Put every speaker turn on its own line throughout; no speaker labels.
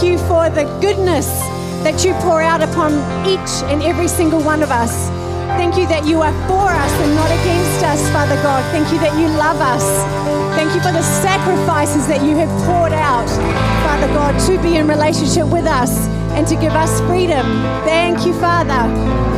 thank you for the goodness that you pour out upon each and every single one of us. Thank you that you are for us and not against us, Father God. Thank you that you love us. Thank you for the sacrifices that you have poured out, Father God, to be in relationship with us and to give us freedom. Thank you, Father.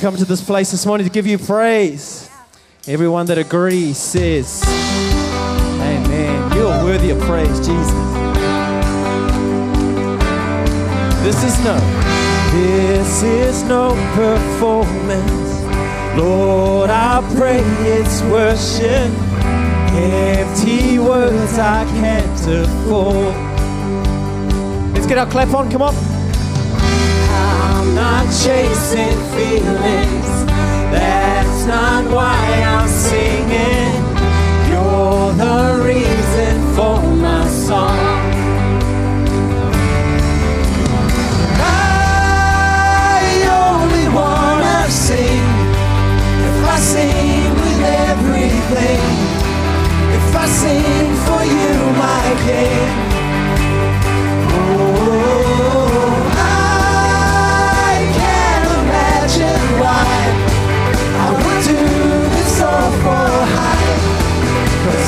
come to this place this morning to give you praise. Everyone that agrees says, Amen. You are worthy of praise, Jesus. This is no,
this is no performance. Lord, I pray it's worship. Empty words I can't afford.
Let's get our clap on, come on
not chasing feelings. That's not why I'm singing. You're the reason for my song. I only wanna sing if I sing with everything. If I sing for you, my king.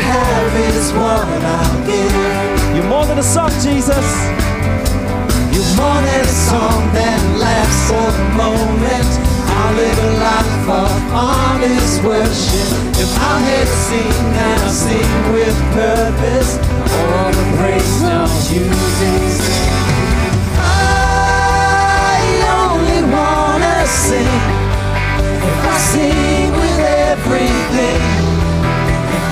have is what I'll
give. You're more than a song, Jesus.
You're more than a song that lasts for the moment. I'll live a life of honest worship. If I'm here to sing, then I'll sing with purpose. All the praise now you I only wanna sing. If I sing with everything.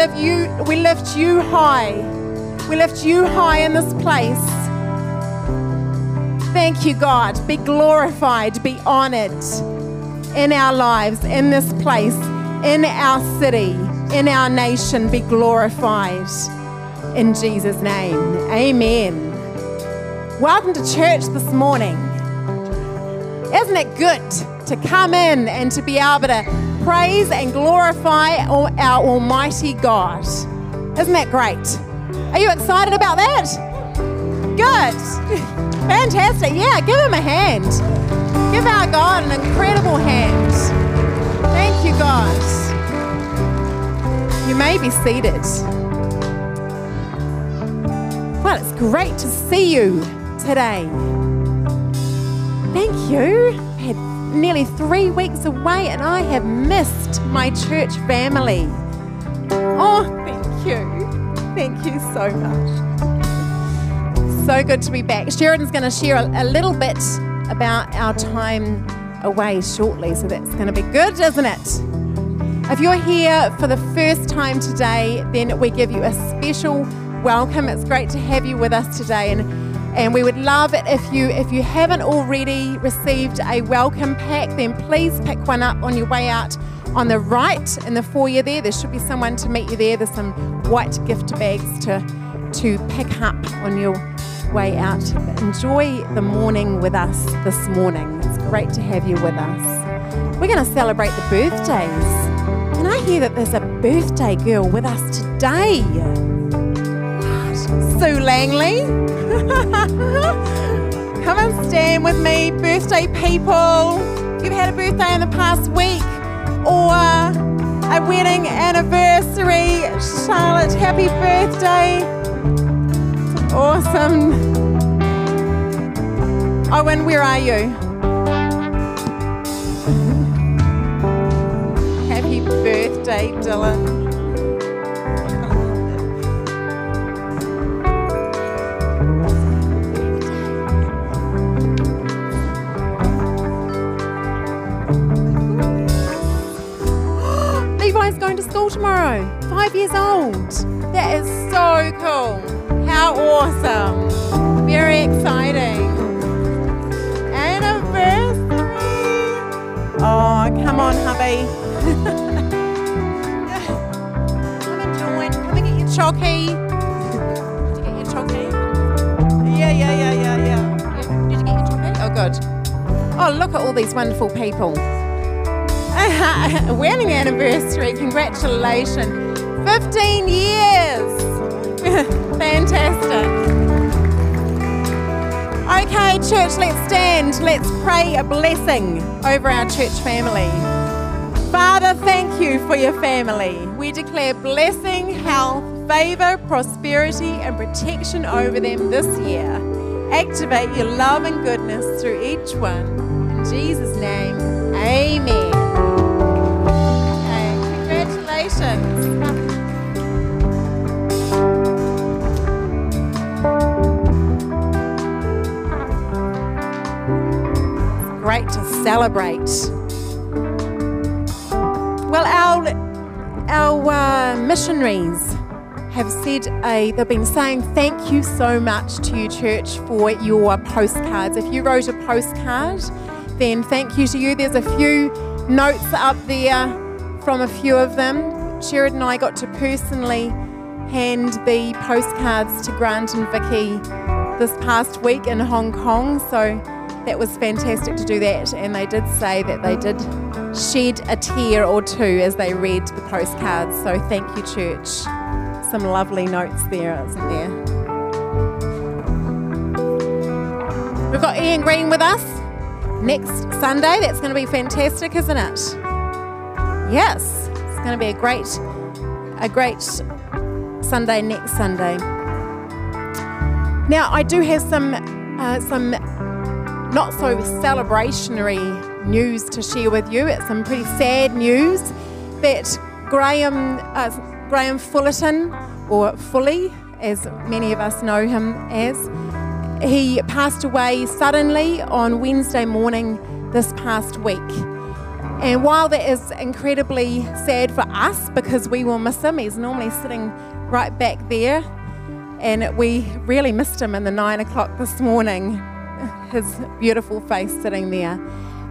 lift you, we lift you high. We lift you high in this place. Thank you, God. Be glorified, be honored in our lives, in this place, in our city, in our nation. Be glorified in Jesus' name. Amen. Welcome to church this morning. Isn't it good to come in and to be able to? praise and glorify our Almighty God. Isn't that great? Are you excited about that? Good. Fantastic. Yeah, give him a hand. Give our God an incredible hand. Thank you, God. You may be seated. Well, it's great to see you today. Thank you nearly three weeks away and I have missed my church family. Oh, thank you. Thank you so much. So good to be back. Sheridan's going to share a, a little bit about our time away shortly, so that's going to be good, isn't it? If you're here for the first time today, then we give you a special welcome. It's great to have you with us today and and we would love it if you if you haven't already received a welcome pack, then please pick one up on your way out on the right in the foyer there. There should be someone to meet you there. There's some white gift bags to to pick up on your way out. But enjoy the morning with us this morning. It's great to have you with us. We're going to celebrate the birthdays. And I hear that there's a birthday girl with us today. Sue Langley. Come and stand with me, birthday people. You've had a birthday in the past week or a wedding anniversary. Charlotte, happy birthday. Awesome. Owen, oh, where are you? happy birthday, Dylan. going to school tomorrow. Five years old. That is so cool. How awesome. Very exciting. Anniversary. Oh, come on, hubby. come and join. Come and get your chalky. Did you get your chocky?
Yeah, yeah, yeah, yeah, yeah.
Did you get your chocky? Oh, good. Oh, look at all these wonderful people. wedding anniversary. Congratulations. 15 years. Fantastic. Okay, church, let's stand. Let's pray a blessing over our church family. Father, thank you for your family. We declare blessing, health, favour, prosperity, and protection over them this year. Activate your love and goodness through each one. In Jesus' name, amen. Congratulations. Great to celebrate. Well, our, our uh, missionaries have said a, uh, they've been saying thank you so much to you, church, for your postcards. If you wrote a postcard, then thank you to you. There's a few notes up there from a few of them. Sherrod and I got to personally hand the postcards to Grant and Vicky this past week in Hong Kong. So that was fantastic to do that. And they did say that they did shed a tear or two as they read the postcards. So thank you, church. Some lovely notes there, isn't there? We've got Ian Green with us next Sunday. That's going to be fantastic, isn't it? Yes, it's going to be a great, a great Sunday next Sunday. Now, I do have some, uh, some not so celebrationary news to share with you. It's some pretty sad news that Graham, uh, Graham Fullerton, or Fully, as many of us know him as, he passed away suddenly on Wednesday morning this past week. And while that is incredibly sad for us because we will miss him, he's normally sitting right back there. And we really missed him in the nine o'clock this morning, his beautiful face sitting there.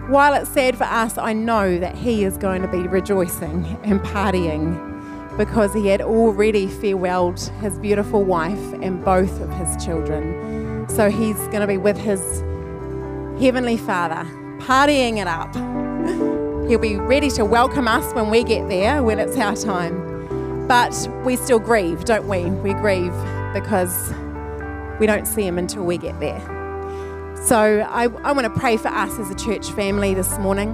While it's sad for us, I know that he is going to be rejoicing and partying because he had already farewelled his beautiful wife and both of his children. So he's going to be with his heavenly father, partying it up. He'll be ready to welcome us when we get there, when it's our time. But we still grieve, don't we? We grieve because we don't see Him until we get there. So I, I want to pray for us as a church family this morning.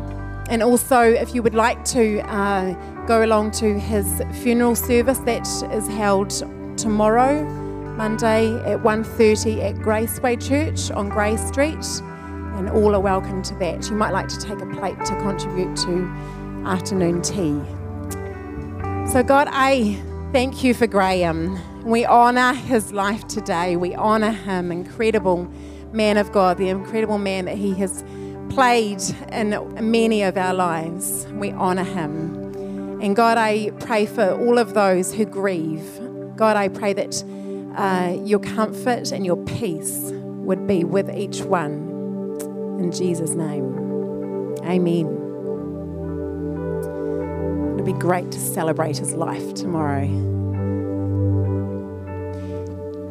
And also, if you would like to uh, go along to his funeral service, that is held tomorrow, Monday at 1.30 at Graceway Church on Grey Street and all are welcome to that. You might like to take a plate to contribute to afternoon tea. So, God, I thank you for Graham. We honour his life today. We honour him, incredible man of God, the incredible man that he has played in many of our lives. We honour him. And God, I pray for all of those who grieve. God, I pray that uh, your comfort and your peace would be with each one. In Jesus' name. Amen. It'll be great to celebrate his life tomorrow.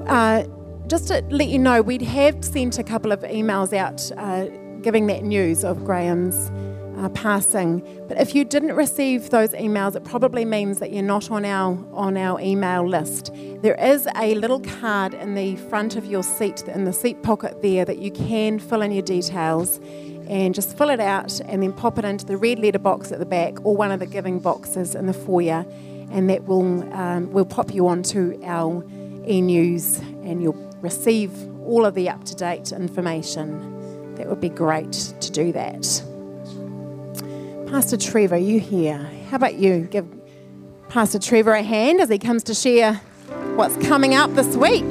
Uh, just to let you know, we would have sent a couple of emails out uh, giving that news of Graham's uh, passing. But if you didn't receive those emails, it probably means that you're not on our on our email list. There is a little card in the front of your seat, in the seat pocket there, that you can fill in your details, and just fill it out, and then pop it into the red letter box at the back or one of the giving boxes in the foyer, and that will um, will pop you onto our e-news, and you'll receive all of the up-to-date information. That would be great to do that. Pastor Trevor, you here? How about you? Give Pastor Trevor a hand as he comes to share what's coming up this week.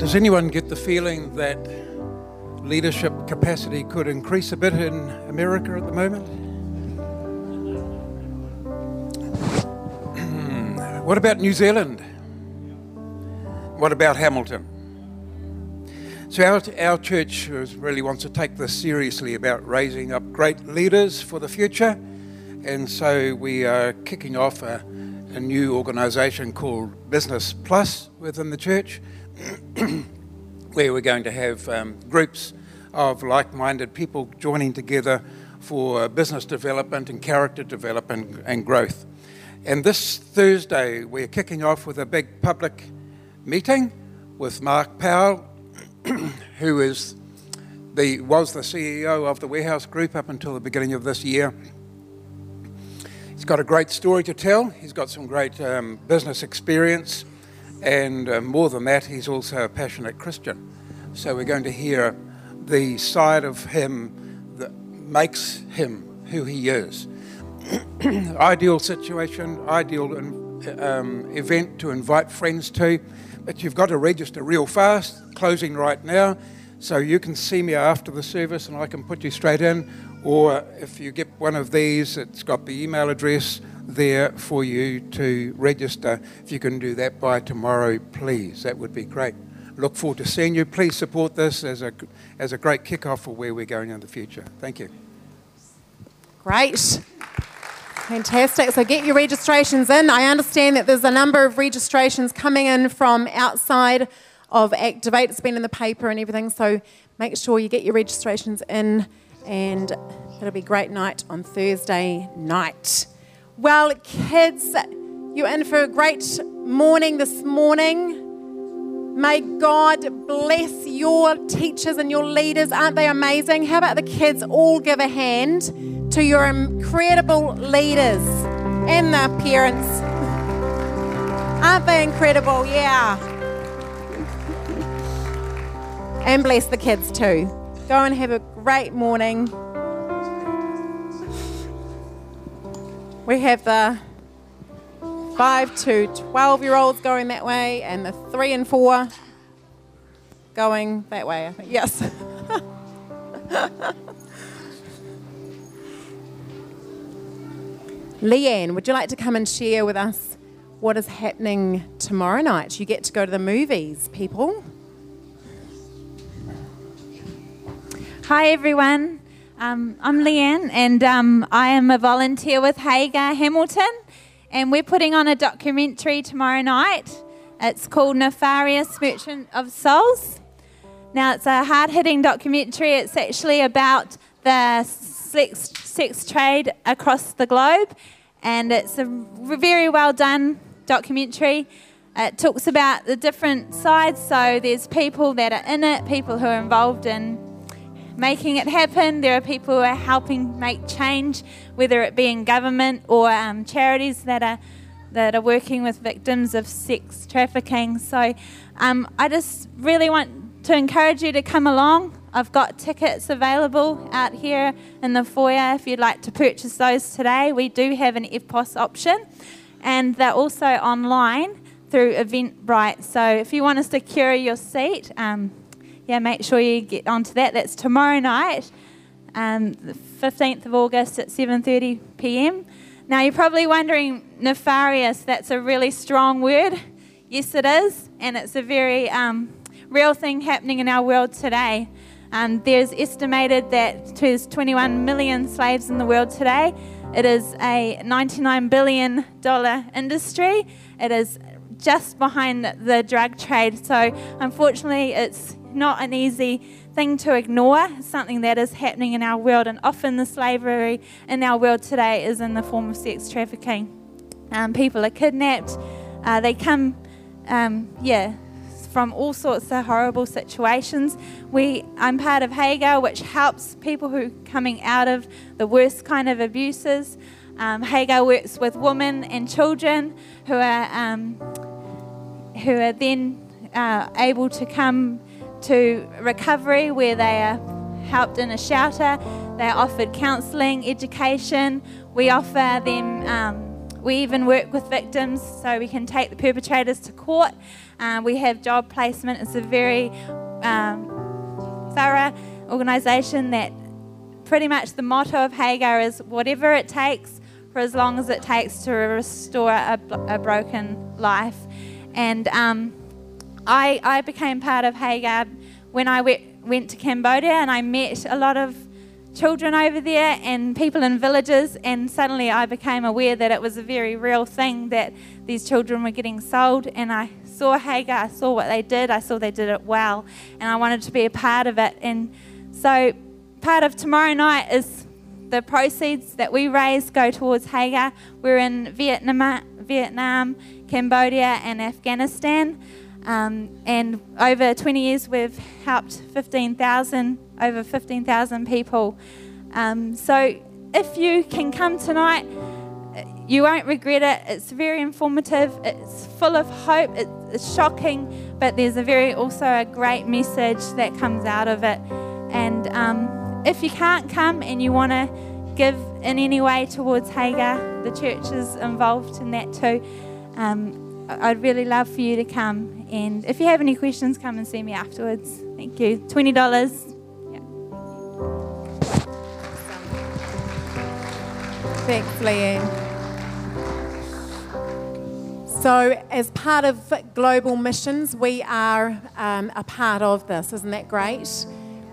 Does anyone get the feeling that leadership capacity could increase a bit in America at the moment? what about New Zealand? What about Hamilton? So, our, our church really wants to take this seriously about raising up great leaders for the future. And so, we are kicking off a, a new organisation called Business Plus within the church, where we're going to have um, groups of like minded people joining together for business development and character development and growth. And this Thursday, we're kicking off with a big public meeting with Mark Powell who is the, was the CEO of the Warehouse Group up until the beginning of this year. He's got a great story to tell, he's got some great um, business experience, and uh, more than that, he's also a passionate Christian. So we're going to hear the side of him that makes him who he is. ideal situation, ideal um, event to invite friends to but you've got to register real fast, closing right now, so you can see me after the service and I can put you straight in. Or if you get one of these, it's got the email address there for you to register. If you can do that by tomorrow, please, that would be great. Look forward to seeing you. Please support this as a, as a great kickoff for where we're going in the future. Thank you.
Great. Fantastic. So get your registrations in. I understand that there's a number of registrations coming in from outside of Activate. It's been in the paper and everything. So make sure you get your registrations in, and it'll be a great night on Thursday night. Well, kids, you're in for a great morning this morning. May God bless your teachers and your leaders. Aren't they amazing? How about the kids all give a hand? to your incredible leaders and their parents. Aren't they incredible? Yeah. And bless the kids too. Go and have a great morning. We have the 5 to 12 year olds going that way, and the 3 and 4 going that way, Yes. Leanne, would you like to come and share with us what is happening tomorrow night? You get to go to the movies, people.
Hi, everyone. Um, I'm Leanne, and um, I am a volunteer with Hagar Hamilton, and we're putting on a documentary tomorrow night. It's called Nefarious Merchant of Souls. Now, it's a hard hitting documentary. It's actually about the sex sex trade across the globe, and it's a very well done documentary. It talks about the different sides, so there's people that are in it, people who are involved in making it happen. There are people who are helping make change, whether it be in government or um, charities that are that are working with victims of sex trafficking. So um, I just really want to encourage you to come along. I've got tickets available out here in the foyer if you'd like to purchase those today. We do have an EFTPOS option, and they're also online through Eventbrite. So if you want to secure your seat, um, yeah, make sure you get onto that. That's tomorrow night, um, the 15th of August at 7:30 p.m. Now you're probably wondering, nefarious. That's a really strong word. Yes, it is, and it's a very um, real thing happening in our world today. Um, there's estimated that there's 21 million slaves in the world today. It is a $99 billion industry. It is just behind the drug trade. So, unfortunately, it's not an easy thing to ignore. It's something that is happening in our world, and often the slavery in our world today is in the form of sex trafficking. Um, people are kidnapped, uh, they come, um, yeah, from all sorts of horrible situations. We, I'm part of Hagar, which helps people who are coming out of the worst kind of abuses. Um, Hagar works with women and children who are, um, who are then uh, able to come to recovery where they are helped in a shelter. They're offered counselling, education. We offer them, um, we even work with victims so we can take the perpetrators to court. Um, we have job placement. It's a very um, thorough organisation that pretty much the motto of Hagar is whatever it takes for as long as it takes to restore a, a broken life. And um, I, I became part of Hagar when I went, went to Cambodia and I met a lot of children over there and people in villages, and suddenly I became aware that it was a very real thing that these children were getting sold. And I saw Hagar, I saw what they did, I saw they did it well, and I wanted to be a part of it. And so, part of tomorrow night is the proceeds that we raise go towards Hagar. We're in Vietnam, Vietnam Cambodia, and Afghanistan. Um, and over 20 years, we've helped 15,000 over 15,000 people. Um, so if you can come tonight, you won't regret it. It's very informative. It's full of hope. It's shocking, but there's a very also a great message that comes out of it. And um, if you can't come and you want to give in any way towards Hagar, the church is involved in that too. Um, I'd really love for you to come. And if you have any questions, come and see me afterwards. Thank you. Twenty dollars.
Thanks, Leanne. So, as part of Global Missions, we are um, a part of this. Isn't that great?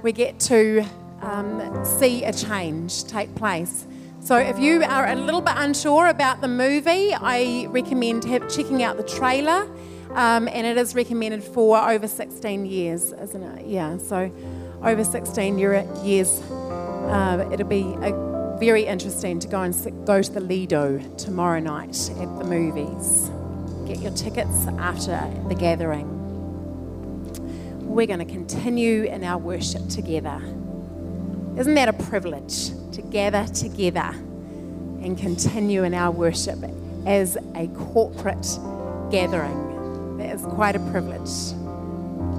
We get to um, see a change take place. So, if you are a little bit unsure about the movie, I recommend have, checking out the trailer. Um, and it is recommended for over 16 years, isn't it? Yeah, so over 16 years, uh, it'll be a very interesting to go and go to the Lido tomorrow night at the movies. Get your tickets after the gathering. We're going to continue in our worship together. Isn't that a privilege to gather together and continue in our worship as a corporate gathering? That is quite a privilege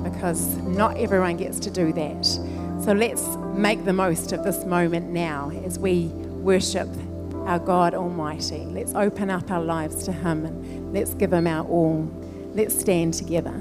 because not everyone gets to do that. So let's make the most of this moment now as we worship our God Almighty. Let's open up our lives to Him and let's give Him our all. Let's stand together.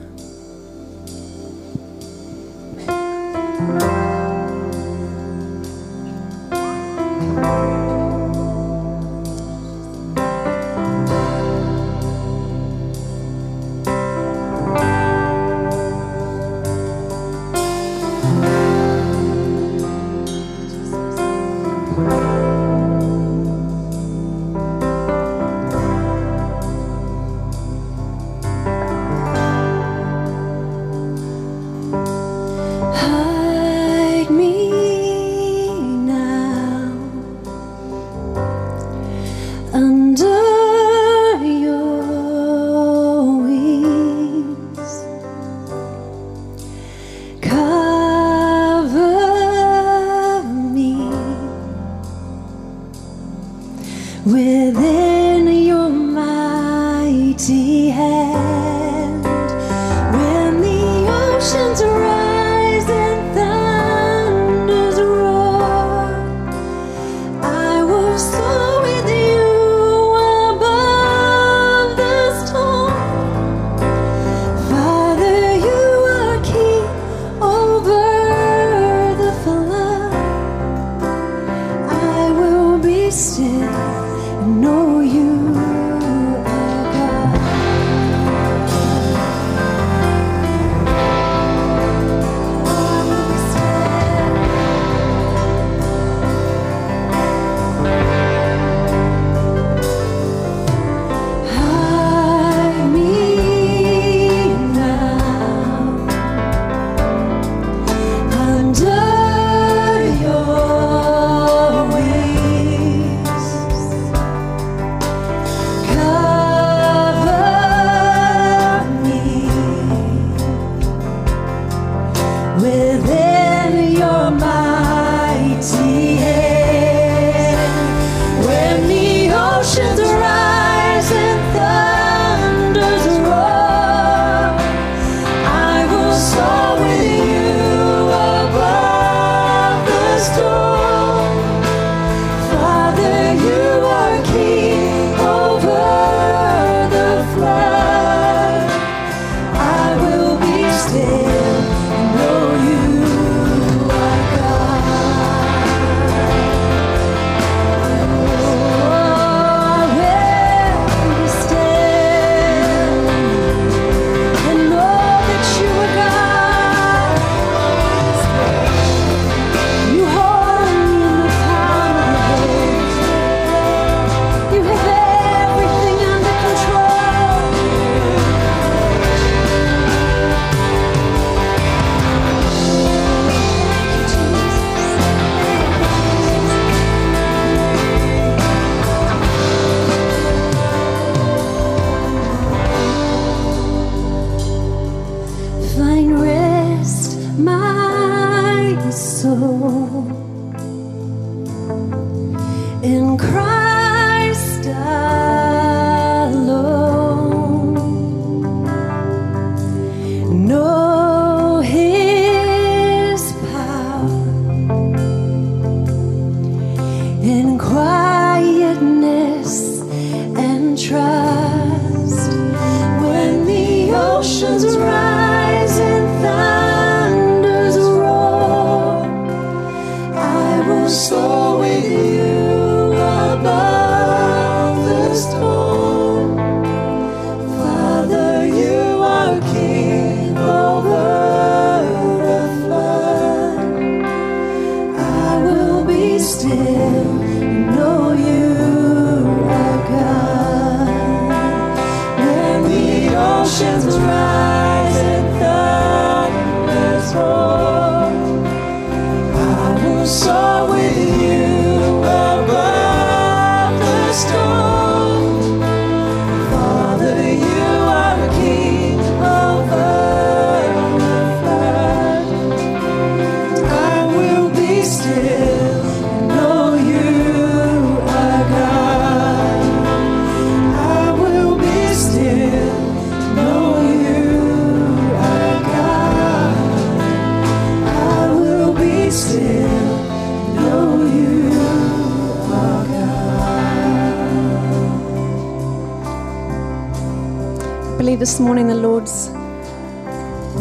this morning the Lord's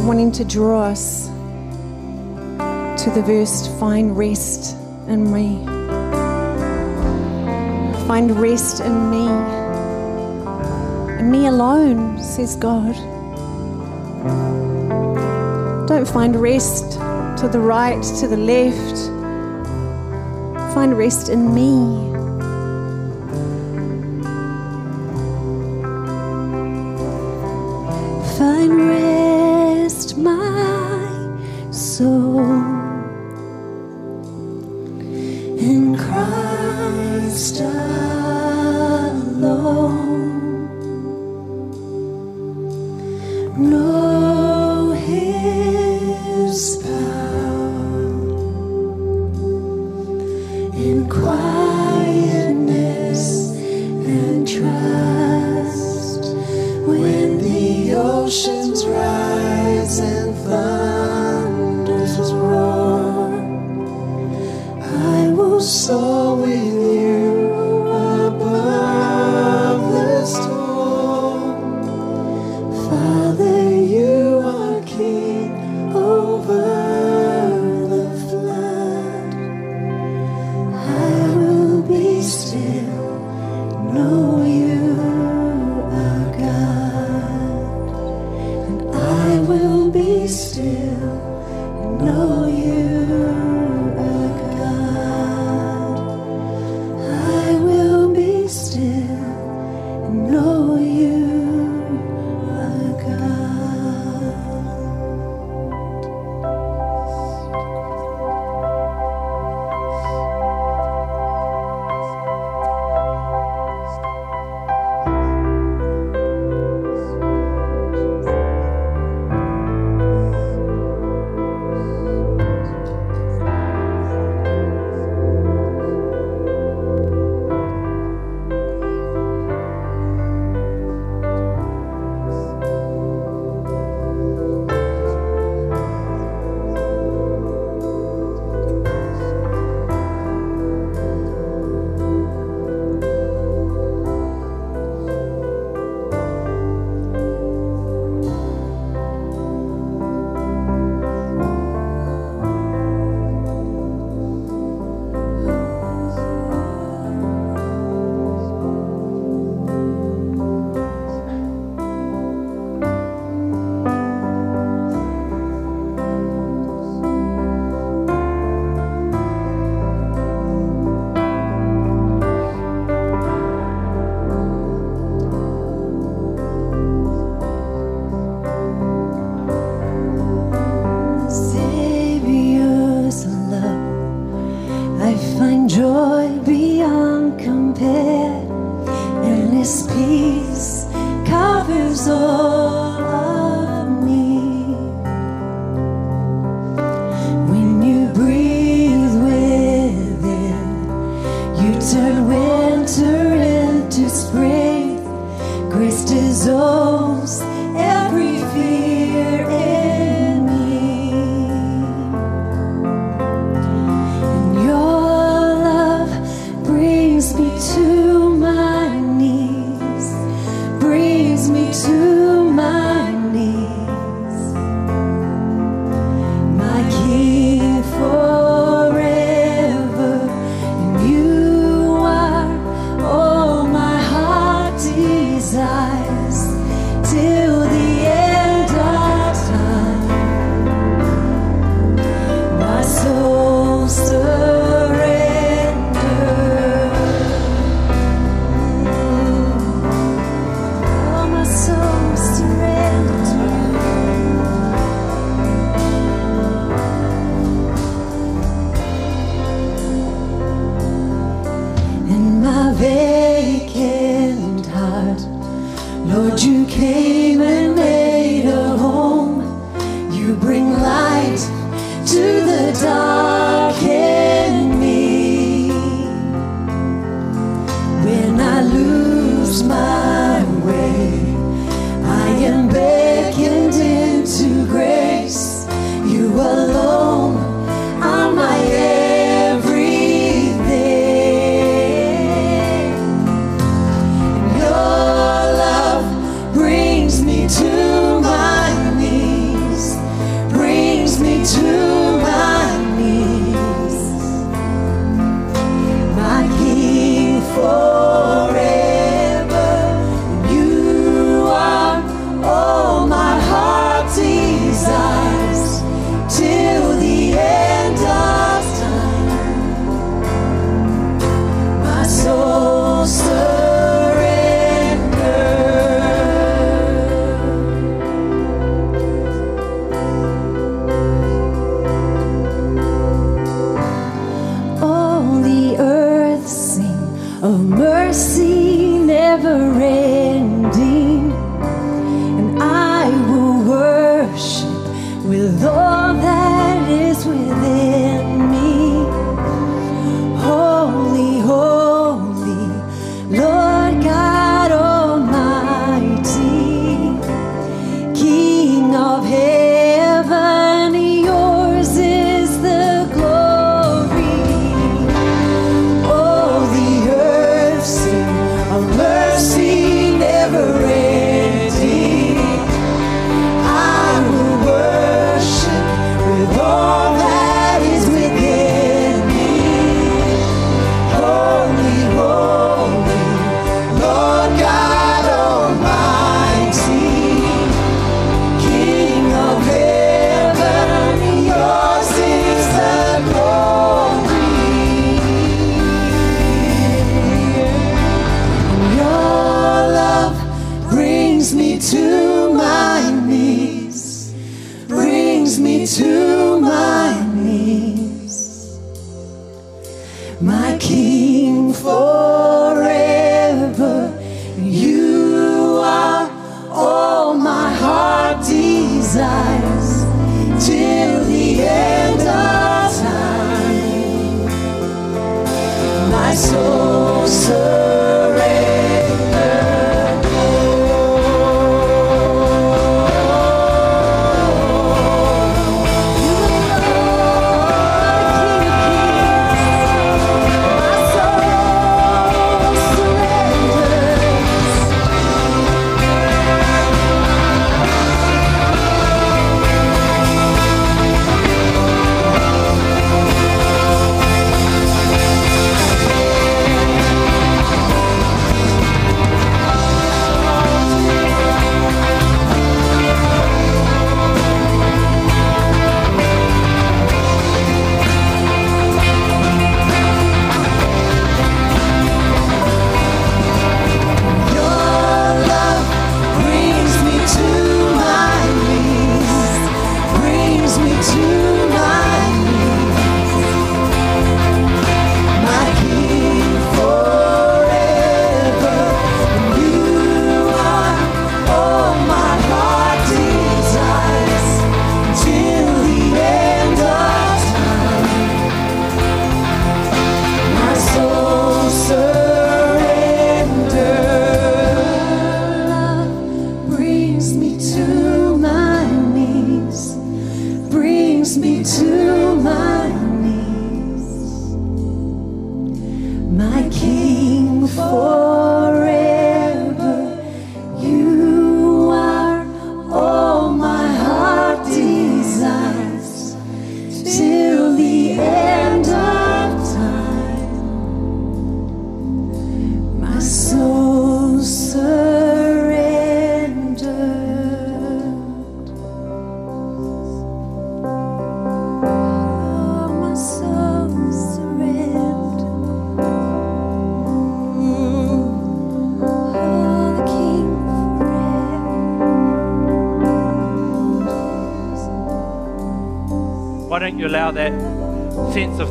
wanting to draw us to the verse find rest in me. Find rest in me. In me alone, says God. Don't find rest to the right, to the left. Find rest in me.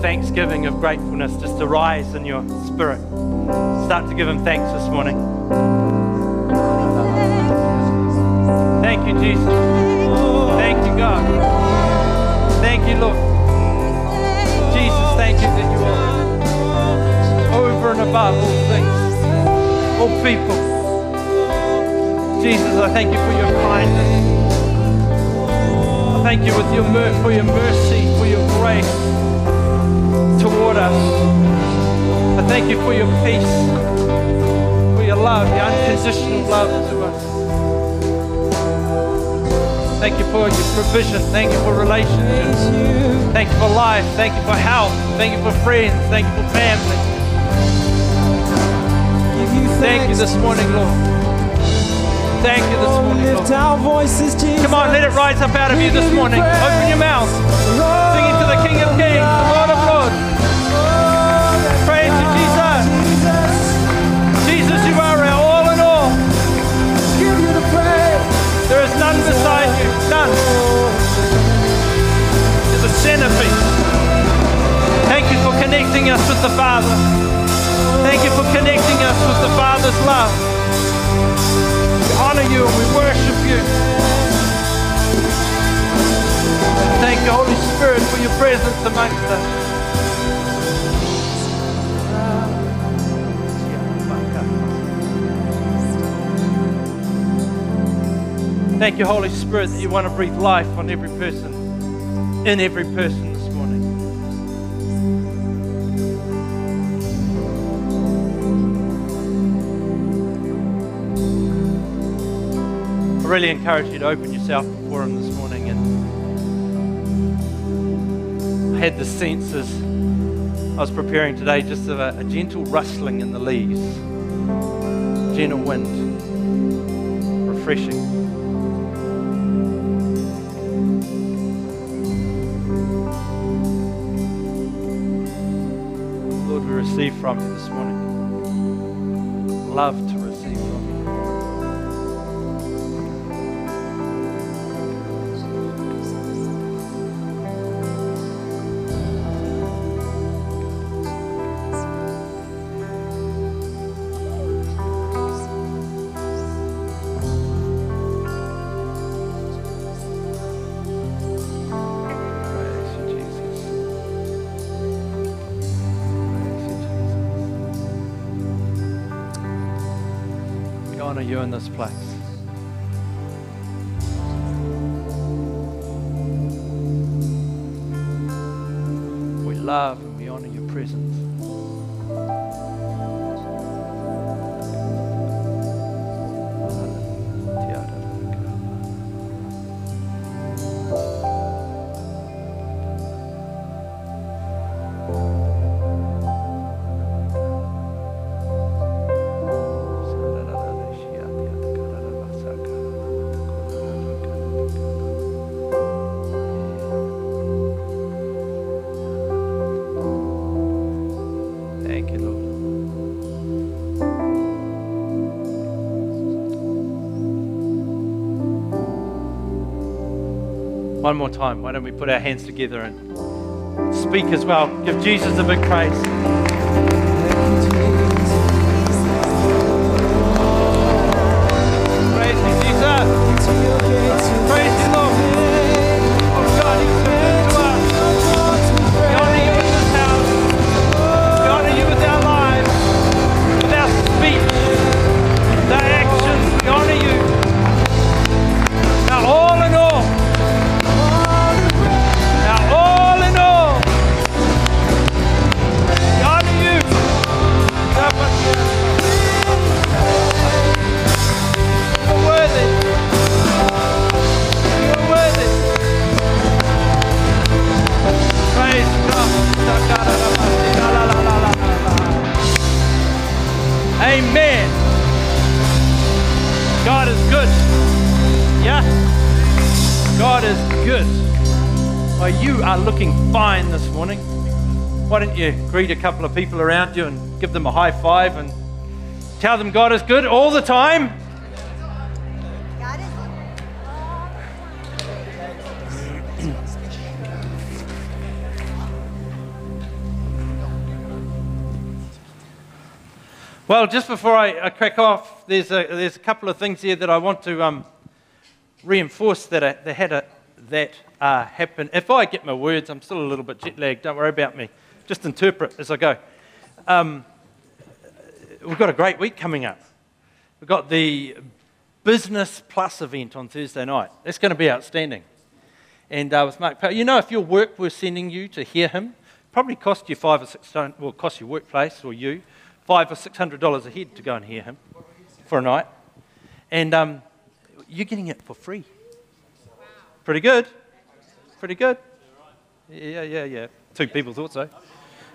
thanksgiving of gratefulness just to rise in your spirit. Start to give Him thanks this morning. Thank you, Jesus. Thank you, God. Thank you, Lord. Jesus, thank you that you are over and above all things, all people. Jesus, I thank you for your kindness. I thank you with your for your mercy, for your grace toward us. I thank you for your peace, for your love, your unconditional love to us. Thank you for your provision. Thank you for relationships. Thank you for life. Thank you for health. Thank you for friends. Thank you for family. Thank you this morning, Lord thank you this morning, Lord. Come on, let it rise up out of you this morning. Open your mouth. Sing it to the King of Kings, the Lord of There is none beside you. None. There's a centerpiece. Thank you for connecting us with the Father. Thank you for connecting us with the Father's love. We honor you and we worship you. Thank you, Holy Spirit, for your presence amongst us. Thank you, Holy Spirit, that you want to breathe life on every person, in every person this morning. I really encourage you to open yourself before Him this morning. And I had the sense as I was preparing today just of a, a gentle rustling in the leaves, gentle wind, refreshing. from you this morning. Love to you in this place. We love One more time, why don't we put our hands together and speak as well? Give Jesus a big praise. greet a couple of people around you and give them a high five and tell them God is good all the time. Well, just before I, I crack off, there's a, there's a couple of things here that I want to um, reinforce that, I, uh, that had a, that uh, happen. If I get my words, I'm still a little bit jet lagged, don't worry about me just interpret as I go. Um, we've got a great week coming up. We've got the Business Plus event on Thursday night. That's going to be outstanding. And uh, with Mark Powell, you know, if your work were sending you to hear him, probably cost you five or six, well, cost your workplace or you five or six hundred dollars a head to go and hear him for a night. And um, you're getting it for free. Pretty good. Pretty good. Yeah, yeah, yeah. Two people thought so. Eh?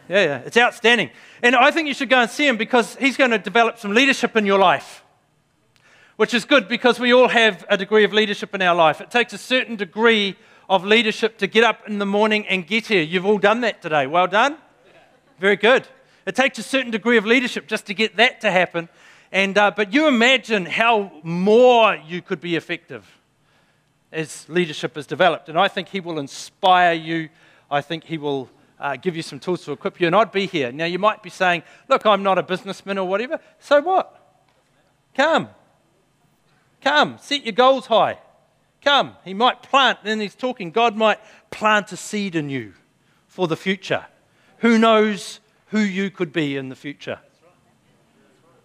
yeah, yeah. It's outstanding. And I think you should go and see him because he's going to develop some leadership in your life, which is good because we all have a degree of leadership in our life. It takes a certain degree of leadership to get up in the morning and get here. You've all done that today. Well done. Very good. It takes a certain degree of leadership just to get that to happen. And, uh, but you imagine how more you could be effective as leadership is developed. And I think he will inspire you. I think he will uh, give you some tools to equip you and I'd be here. Now, you might be saying, Look, I'm not a businessman or whatever. So what? Come. Come. Set your goals high. Come. He might plant, and he's talking, God might plant a seed in you for the future. Who knows who you could be in the future?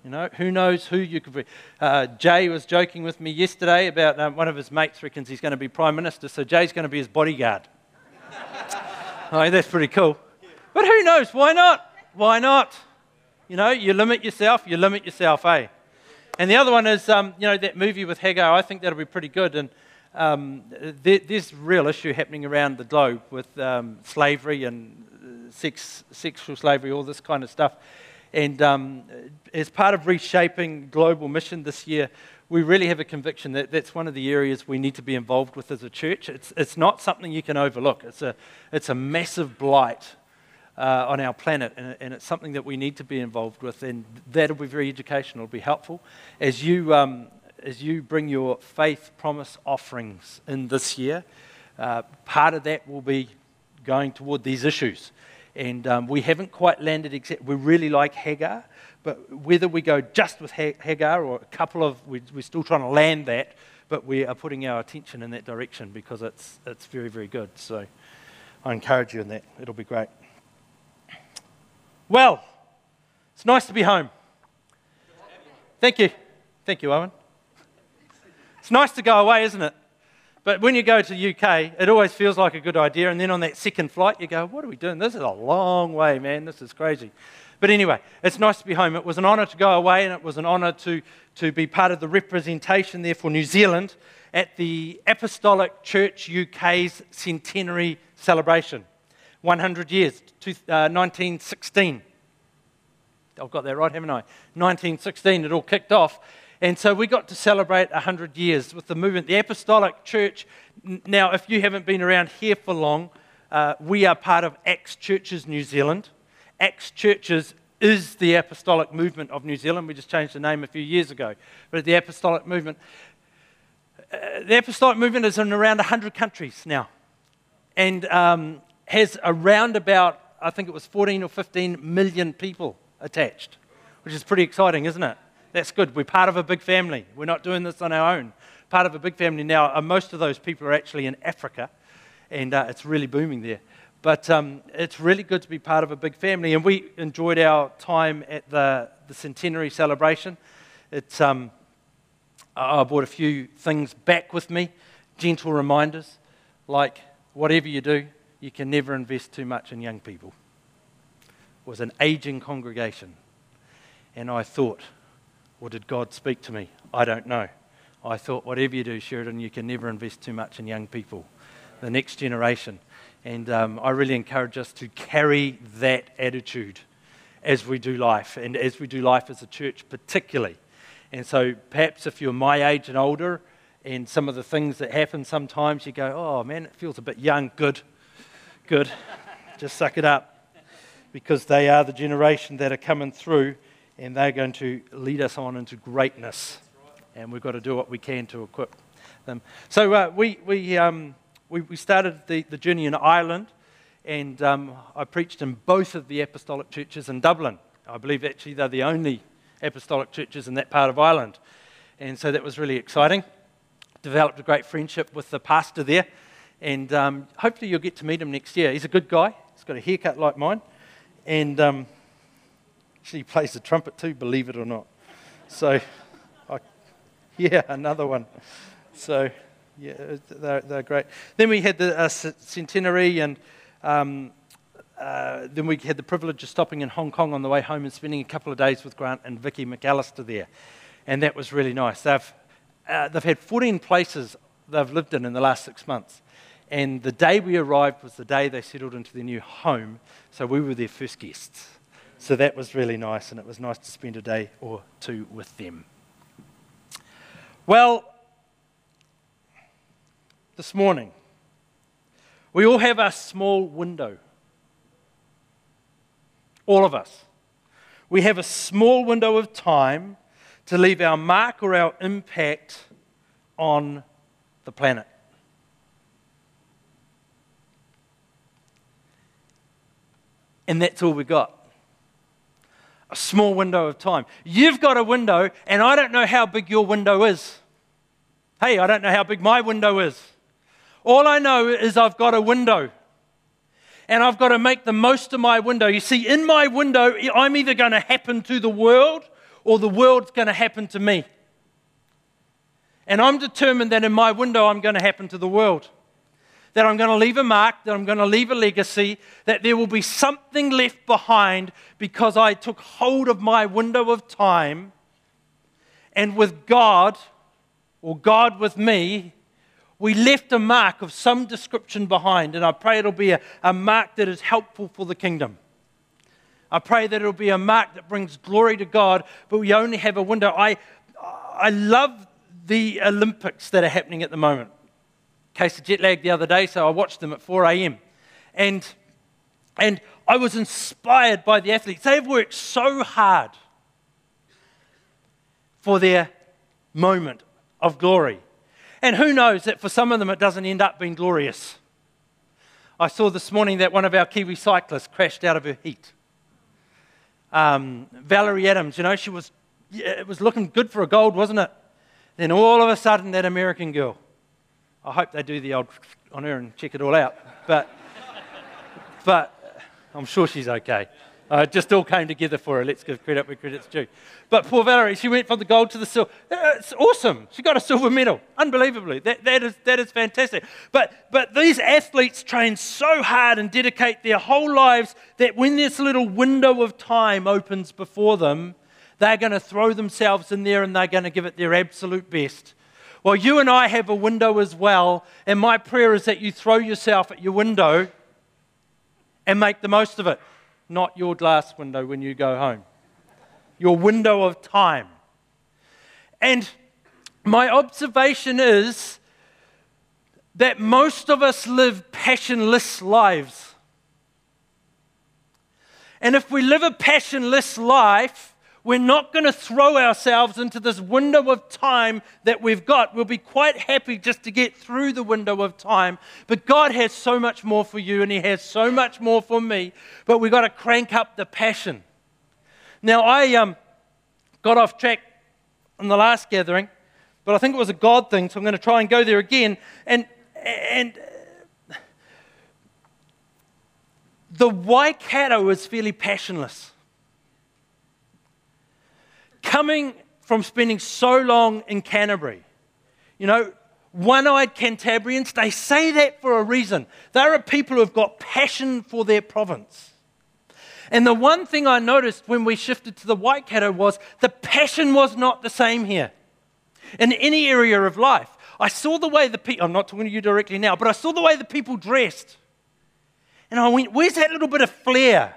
You know, who knows who you could be. Uh, Jay was joking with me yesterday about um, one of his mates reckons he's going to be prime minister, so Jay's going to be his bodyguard. that's pretty cool. But who knows? Why not? Why not? You know, you limit yourself, you limit yourself, eh? And the other one is, um, you know, that movie with Hagar. I think that'll be pretty good. And um, there, there's real issue happening around the globe with um, slavery and uh, sex, sexual slavery, all this kind of stuff. And um, as part of reshaping global mission this year, we really have a conviction that that's one of the areas we need to be involved with as a church. It's, it's not something you can overlook, it's a, it's a massive blight uh, on our planet, and, and, it's something that we need to be involved with, and that'll be very educational, it'll be helpful. As you, um, as you bring your faith promise offerings in this year, uh, part of that will be going toward these issues. And um, we haven't quite landed, except we really like Hagar. But whether we go just with Hagar or a couple of, we're still trying to land that, but we are putting our attention in that direction because it's, it's very, very good. So I encourage you in that. It'll be great. Well, it's nice to be home. Thank you. Thank you, Owen. It's nice to go away, isn't it? But when you go to the UK, it always feels like a good idea. And then on that second flight, you go, What are we doing? This is a long way, man. This is crazy. But anyway, it's nice to be home. It was an honour to go away, and it was an honour to, to be part of the representation there for New Zealand at the Apostolic Church UK's centenary celebration 100 years, two, uh, 1916. I've got that right, haven't I? 1916, it all kicked off. And so we got to celebrate 100 years with the movement, the Apostolic Church. Now, if you haven't been around here for long, uh, we are part of Acts Churches New Zealand. Acts Churches is the apostolic movement of New Zealand. We just changed the name a few years ago. But the apostolic movement, uh, the apostolic movement is in around 100 countries now and um, has around about, I think it was 14 or 15 million people attached, which is pretty exciting, isn't it? That's good. We're part of a big family. We're not doing this on our own. Part of a big family now. And uh, most of those people are actually in Africa, and uh, it's really booming there. But um, it's really good to be part of a big family. And we enjoyed our time at the, the centenary celebration. um, I brought a few things back with me, gentle reminders, like whatever you do, you can never invest too much in young people. It was an aging congregation. And I thought, or did God speak to me? I don't know. I thought, whatever you do, Sheridan, you can never invest too much in young people, the next generation. And um, I really encourage us to carry that attitude as we do life and as we do life as a church, particularly. And so, perhaps if you're my age and older, and some of the things that happen sometimes, you go, oh man, it feels a bit young. Good, good. Just suck it up. Because they are the generation that are coming through and they're going to lead us on into greatness. And we've got to do what we can to equip them. So, uh, we, we, um, we, we started the, the journey in Ireland, and um, I preached in both of the apostolic churches in Dublin. I believe actually they're the only apostolic churches in that part of Ireland. And so that was really exciting. Developed a great friendship with the pastor there, and um, hopefully you'll get to meet him next year. He's a good guy, he's got a haircut like mine, and um, actually plays the trumpet too, believe it or not. So, I, yeah, another one. So, yeah, uh, they're, they're great. Then we had the uh, centenary, and um, uh, then we had the privilege of stopping in Hong Kong on the way home and spending a couple of days with Grant and Vicky McAllister there, and that was really nice. They've uh, they've had 14 places they've lived in in the last six months, and the day we arrived was the day they settled into their new home, so we were their first guests. So that was really nice, and it was nice to spend a day or two with them. Well, this morning. We all have a small window. All of us. We have a small window of time to leave our mark or our impact on the planet. And that's all we got. A small window of time. You've got a window, and I don't know how big your window is. Hey, I don't know how big my window is. All I know is I've got a window and I've got to make the most of my window. You see, in my window, I'm either going to happen to the world or the world's going to happen to me. And I'm determined that in my window, I'm going to happen to the world. That I'm going to leave a mark, that I'm going to leave a legacy, that there will be something left behind because I took hold of my window of time. And with God, or God with me, we left a mark of some description behind, and I pray it'll be a, a mark that is helpful for the kingdom. I pray that it'll be a mark that brings glory to God, but we only have a window. I, I love the Olympics that are happening at the moment. Case of jet lag the other day, so I watched them at 4 a.m. And, and I was inspired by the athletes. They've worked so hard for their moment of glory. And who knows that for some of them it doesn't end up being glorious. I saw this morning that one of our Kiwi cyclists crashed out of her heat. Um, Valerie Adams, you know, she was, it was looking good for a gold, wasn't it? Then all of a sudden, that American girl, I hope they do the old on her and check it all out, but, but I'm sure she's okay. Uh, just all came together for her. Let's give credit where credit's due. But poor Valerie, she went from the gold to the silver. It's awesome. She got a silver medal. Unbelievably. That, that, is, that is fantastic. But, but these athletes train so hard and dedicate their whole lives that when this little window of time opens before them, they're going to throw themselves in there and they're going to give it their absolute best. Well, you and I have a window as well. And my prayer is that you throw yourself at your window and make the most of it not your glass window when you go home, your window of time. And my observation is that most of us live passionless lives. And if we live a passionless life, we're not going to throw ourselves into this window of time that we've got. We'll be quite happy just to get through the window of time. But God has so much more for you, and He has so much more for me. But we've got to crank up the passion. Now, I um, got off track in the last gathering, but I think it was a God thing, so I'm going to try and go there again. And, and the Waikato is fairly passionless coming from spending so long in Canterbury, you know, one eyed Cantabrians, they say that for a reason. They're a people who have got passion for their province. And the one thing I noticed when we shifted to the Waikato was the passion was not the same here in any area of life. I saw the way the people, I'm not talking to you directly now, but I saw the way the people dressed. And I went, where's that little bit of flair?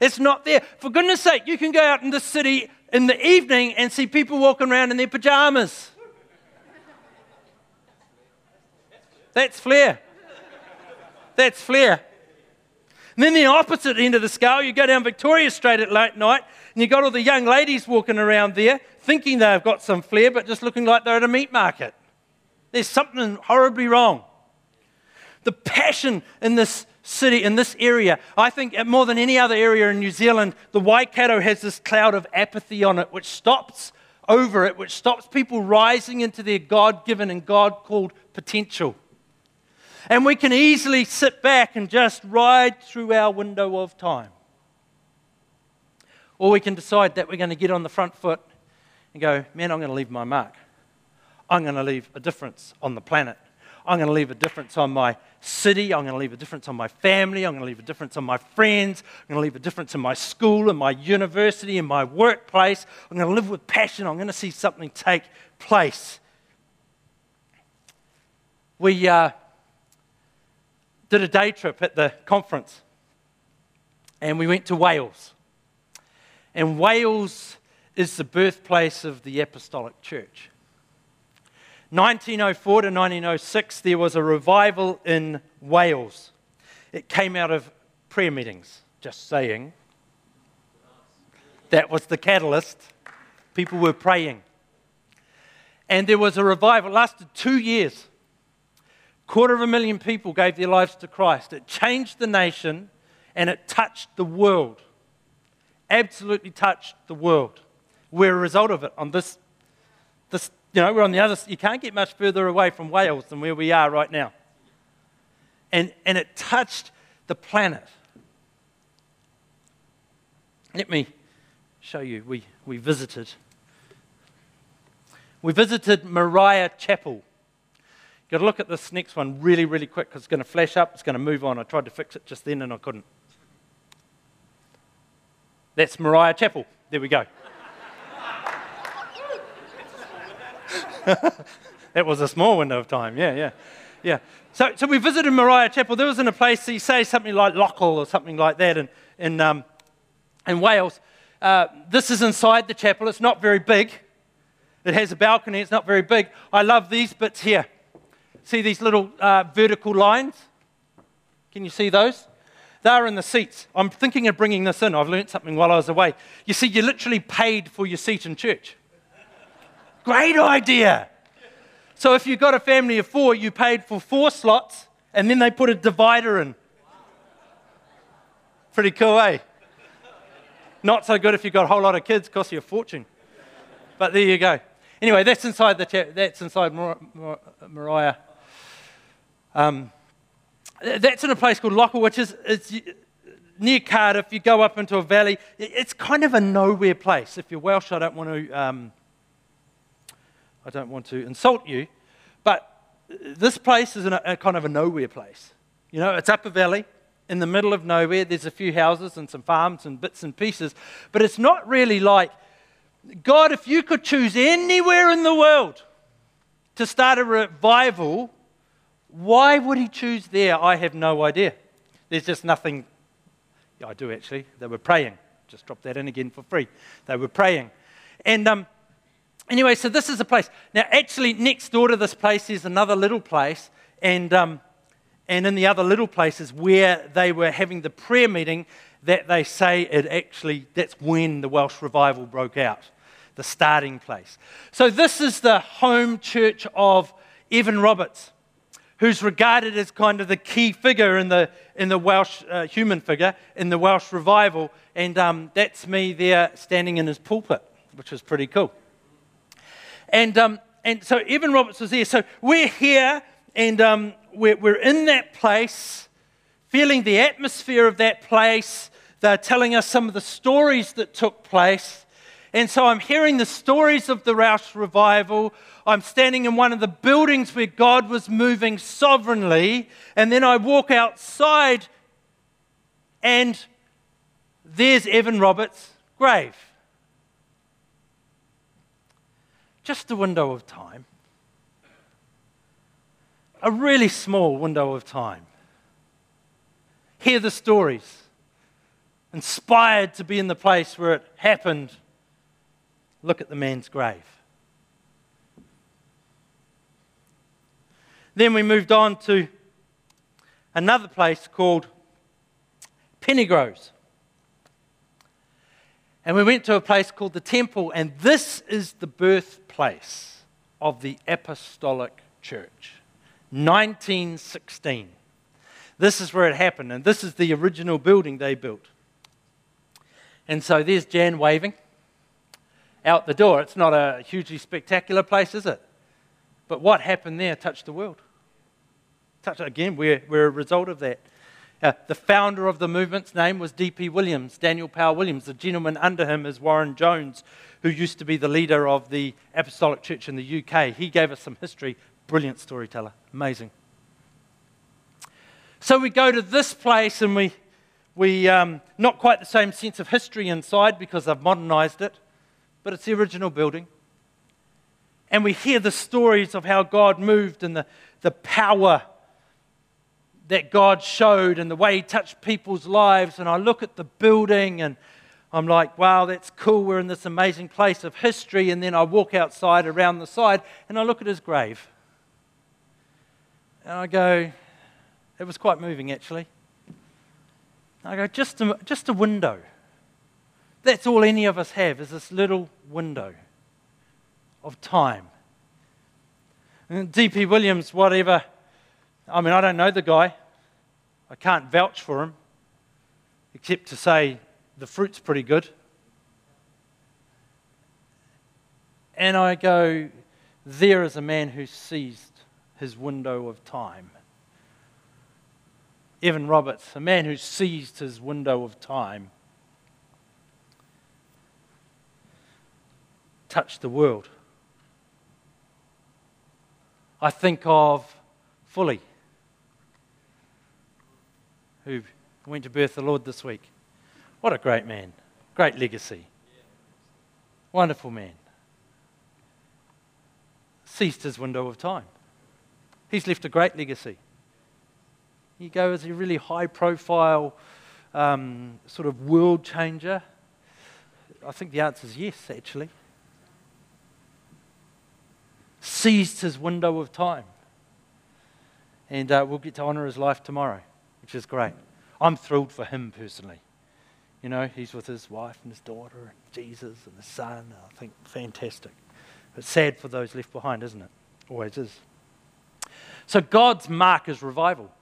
It's not there. For goodness sake, you can go out in the city in the evening and see people walking around in their pajamas. That's flair. That's flair. And then the opposite end of the scale, you go down Victoria Street at late night, and you got all the young ladies walking around there, thinking they've got some flair, but just looking like they're at a meat market. There's something horribly wrong. The passion in this city, in this area, I think more than any other area in New Zealand, the Waikato has this cloud of apathy on it, which stops over it, which stops people rising into their God given and God called potential. And we can easily sit back and just ride through our window of time. Or we can decide that we're going to get on the front foot and go, man, I'm going to leave my mark. I'm going to leave a difference on the planet. I'm going to leave a difference on my city. I'm going to leave a difference on my family. I'm going to leave a difference on my friends. I'm going to leave a difference in my school, in my university, in my workplace. I'm going to live with passion. I'm going to see something take place. We uh, did a day trip at the conference and we went to Wales. And Wales is the birthplace of the Apostolic Church. 1904 to 1906, there was a revival in Wales. It came out of prayer meetings, just saying. That was the catalyst. People were praying. And there was a revival, it lasted two years. Quarter of a million people gave their lives to Christ. It changed the nation and it touched the world. Absolutely touched the world. We're a result of it on this, this you know, we're on the other, you can't get much further away from Wales than where we are right now. And, and it touched the planet. Let me show you. We, we visited. We visited Moriah Chapel. You've got to look at this next one really, really quick because it's going to flash up, it's going to move on. I tried to fix it just then and I couldn't. That's Moriah Chapel. There we go. that was a small window of time. Yeah, yeah, yeah. So, so we visited Moriah Chapel. There wasn't a place, you say something like Loughor or something like that in, in, um, in Wales. Uh, this is inside the chapel. It's not very big. It has a balcony. It's not very big. I love these bits here. See these little uh, vertical lines? Can you see those? They're in the seats. I'm thinking of bringing this in. I've learnt something while I was away. You see, you literally paid for your seat in church. Great idea. So if you got a family of four, you paid for four slots and then they put a divider in. Pretty cool, eh? Not so good if you've got a whole lot of kids, cost you a fortune. But there you go. Anyway, that's inside the chap- that's inside Moriah. Um, that's in a place called Lockwood, which is it's near Cardiff. You go up into a valley. It's kind of a nowhere place. If you're Welsh, I don't want to. Um, I don't want to insult you, but this place is a, a kind of a nowhere place. You know, it's up a valley in the middle of nowhere. There's a few houses and some farms and bits and pieces, but it's not really like, God, if you could choose anywhere in the world to start a revival, why would he choose there? I have no idea. There's just nothing. Yeah, I do actually. They were praying. Just drop that in again for free. They were praying. And um, anyway, so this is a place. Now, actually, next door to this place is another little place, and, um, and in the other little place is where they were having the prayer meeting that they say it actually, that's when the Welsh revival broke out, the starting place. So, this is the home church of Evan Roberts, who's regarded as kind of the key figure in the, in the Welsh, uh, human figure, in the Welsh revival. And um, that's me there standing in his pulpit, which was pretty cool. And, um, and so Evan Roberts was there. So we're here and um, we're, we're in that place, feeling the atmosphere of that place. They're telling us some of the stories that took place. And so I'm hearing the stories of the Roush revival. I'm standing in one of the buildings where God was moving sovereignly. And then I walk outside, and there's Evan Roberts' grave. just a window of time, a really small window of time. Hear the stories, inspired to be in the place where it happened. Look at the man's grave. Then we moved on to another place called Penygroes. And we went to a place called the Temple, and this is the birthplace of the Apostolic Church, 1916. This is where it happened, and this is the original building they built. And so there's Jan waving out the door. It's not a hugely spectacular place, is it? But what happened there touched the world. Touched, again, we're, we're a result of that. Uh, the founder of the movement's name was D.P. Williams, Daniel Powell Williams. The gentleman under him is Warren Jones, who used to be the leader of the Apostolic Church in the UK. He gave us some history. Brilliant storyteller. Amazing. So we go to this place and we, we um, not quite the same sense of history inside because they've modernized it, but it's the original building. And we hear the stories of how God moved and the, the power that God showed and the way He touched people's lives. And I look at the building and I'm like, wow, that's cool. We're in this amazing place of history. And then I walk outside around the side and I look at his grave. And I go, it was quite moving actually. I go, just a, just a window. That's all any of us have is this little window of time. And D.P. Williams, whatever I mean, I don't know the guy. I can't vouch for him, except to say the fruit's pretty good. And I go, there is a man who seized his window of time. Evan Roberts, a man who seized his window of time, touched the world. I think of fully who went to birth the Lord this week. What a great man. Great legacy. Wonderful man. Ceased his window of time. He's left a great legacy. He goes a really high profile um, sort of world changer. I think the answer is yes, actually. Seized his window of time. And uh, we'll get to honour his life tomorrow which is great. I'm thrilled for him personally. You know, he's with his wife and his daughter and Jesus and his son. I think fantastic. But sad for those left behind, isn't it? Always is. So God's mark is revival.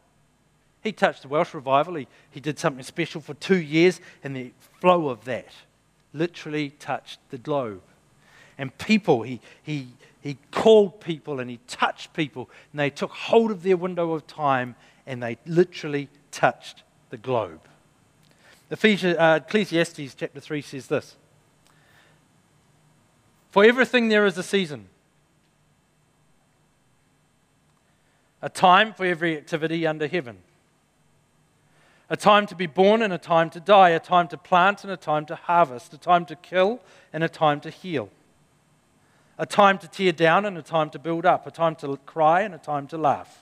He touched the Welsh revival. He, he did something special for two years, and the flow of that literally touched the globe. And people, he, he, he called people and he touched people, and they took hold of their window of time and they literally touched the globe. Ephesians, uh, Ecclesiastes chapter 3 says this For everything there is a season, a time for every activity under heaven, a time to be born and a time to die, a time to plant and a time to harvest, a time to kill and a time to heal, a time to tear down and a time to build up, a time to cry and a time to laugh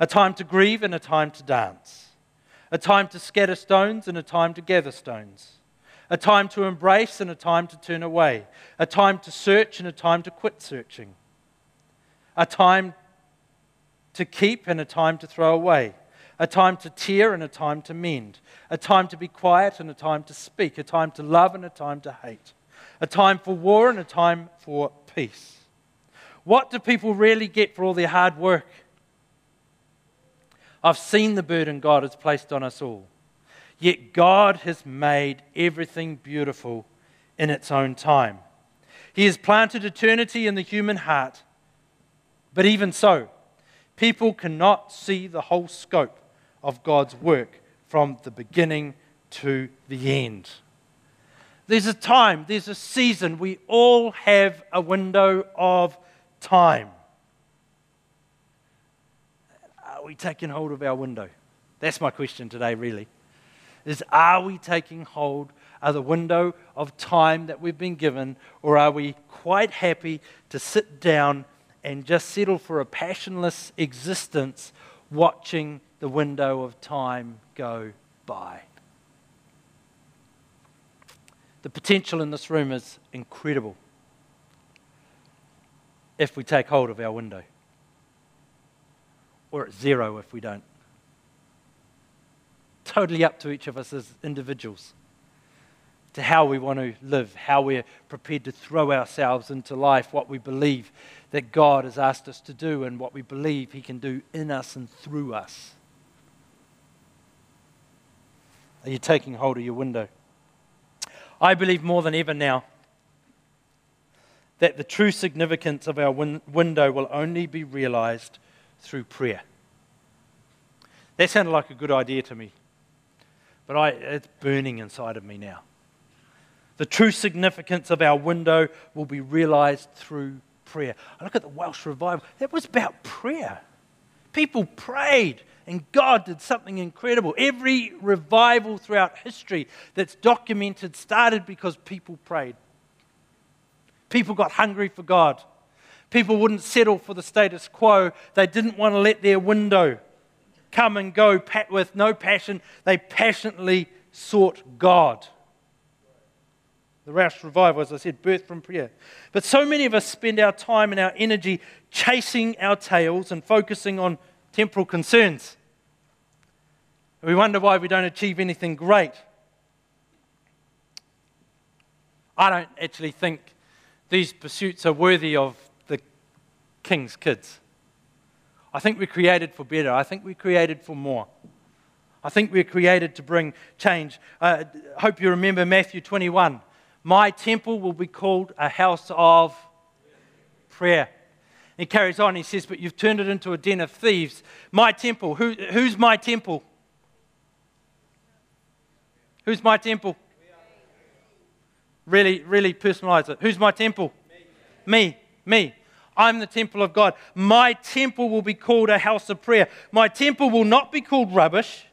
a time to grieve and a time to dance, a time to scatter stones and a time to gather stones, a time to embrace and a time to turn away, a time to search and a time to quit searching, a time to keep and a time to throw away, a time to tear and a time to mend, a time to be quiet and a time to speak, a time to love and a time to hate, a time for war and a time for peace. What do people really get for all their hard work? I've seen the burden God has placed on us all. Yet God has made everything beautiful in its own time. He has planted eternity in the human heart. But even so, people cannot see the whole scope of God's work from the beginning to the end. There's a time, there's a season. We all have a window of time. we taking hold of our window? That's my question today, really. Is are we taking hold of the window of time that we've been given, or are we quite happy to sit down and just settle for a passionless existence watching the window of time go by? The potential in this room is incredible if we take hold of our window or it's zero if we don't. Totally up to each of us as individuals to how we want to live, how we're prepared to throw ourselves into life, what we believe that God has asked us to do, and what we believe He can do in us and through us. Are you taking hold of your window? I believe more than ever now that the true significance of our win- window will only be realized through prayer. That sounded like a good idea to me, but I, it's burning inside of me now. The true significance of our window will be realized through prayer. I look at the Welsh revival, that was about prayer. People prayed, and God did something incredible. Every revival throughout history that's documented started because people prayed. People got hungry for God. People wouldn't settle for the status quo. They didn't want to let their window come and go with no passion. They passionately sought God. The Welsh revival, as I said, birth from prayer. But so many of us spend our time and our energy chasing our tails and focusing on temporal concerns. We wonder why we don't achieve anything great. I don't actually think these pursuits are worthy of king's kids. I think we're created for better. I think we're created for more. I think we're created to bring change. I uh, hope you remember Matthew 21. My temple will be called a house of prayer. He carries on. He says, But you've turned it into a den of thieves. My temple. Who, who's my temple? Who's my temple? Really, really personalize it. Who's my temple? Me. Me. Me. I'm the temple of God. My temple will be called a house of prayer. My temple will not be called rubbish.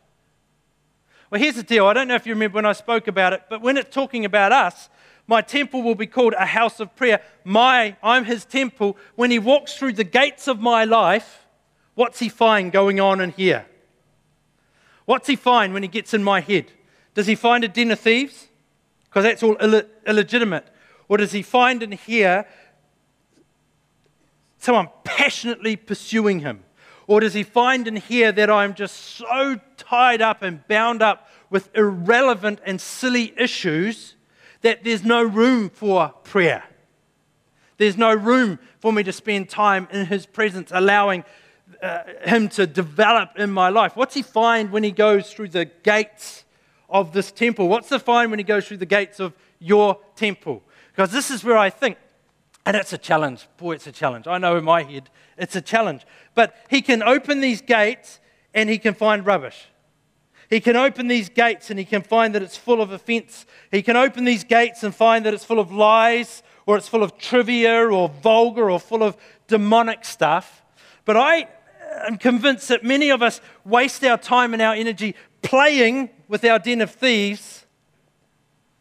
Well, here's the deal. I don't know if you remember when I spoke about it, but when it's talking about us, my temple will be called a house of prayer. My, I'm his temple. When he walks through the gates of my life, what's he find going on in here? What's he find when he gets in my head? Does he find a den of thieves? Because that's all Ill- illegitimate. Or does he find in here so I'm passionately pursuing him? Or does he find in here that I'm just so tied up and bound up with irrelevant and silly issues that there's no room for prayer? There's no room for me to spend time in his presence, allowing uh, him to develop in my life. What's he find when he goes through the gates of this temple? What's the find when he goes through the gates of your temple? Because this is where I think and it's a challenge. Boy, it's a challenge. I know in my head, it's a challenge. But he can open these gates and he can find rubbish. He can open these gates and he can find that it's full of offense. He can open these gates and find that it's full of lies or it's full of trivia or vulgar or full of demonic stuff. But I am convinced that many of us waste our time and our energy playing with our den of thieves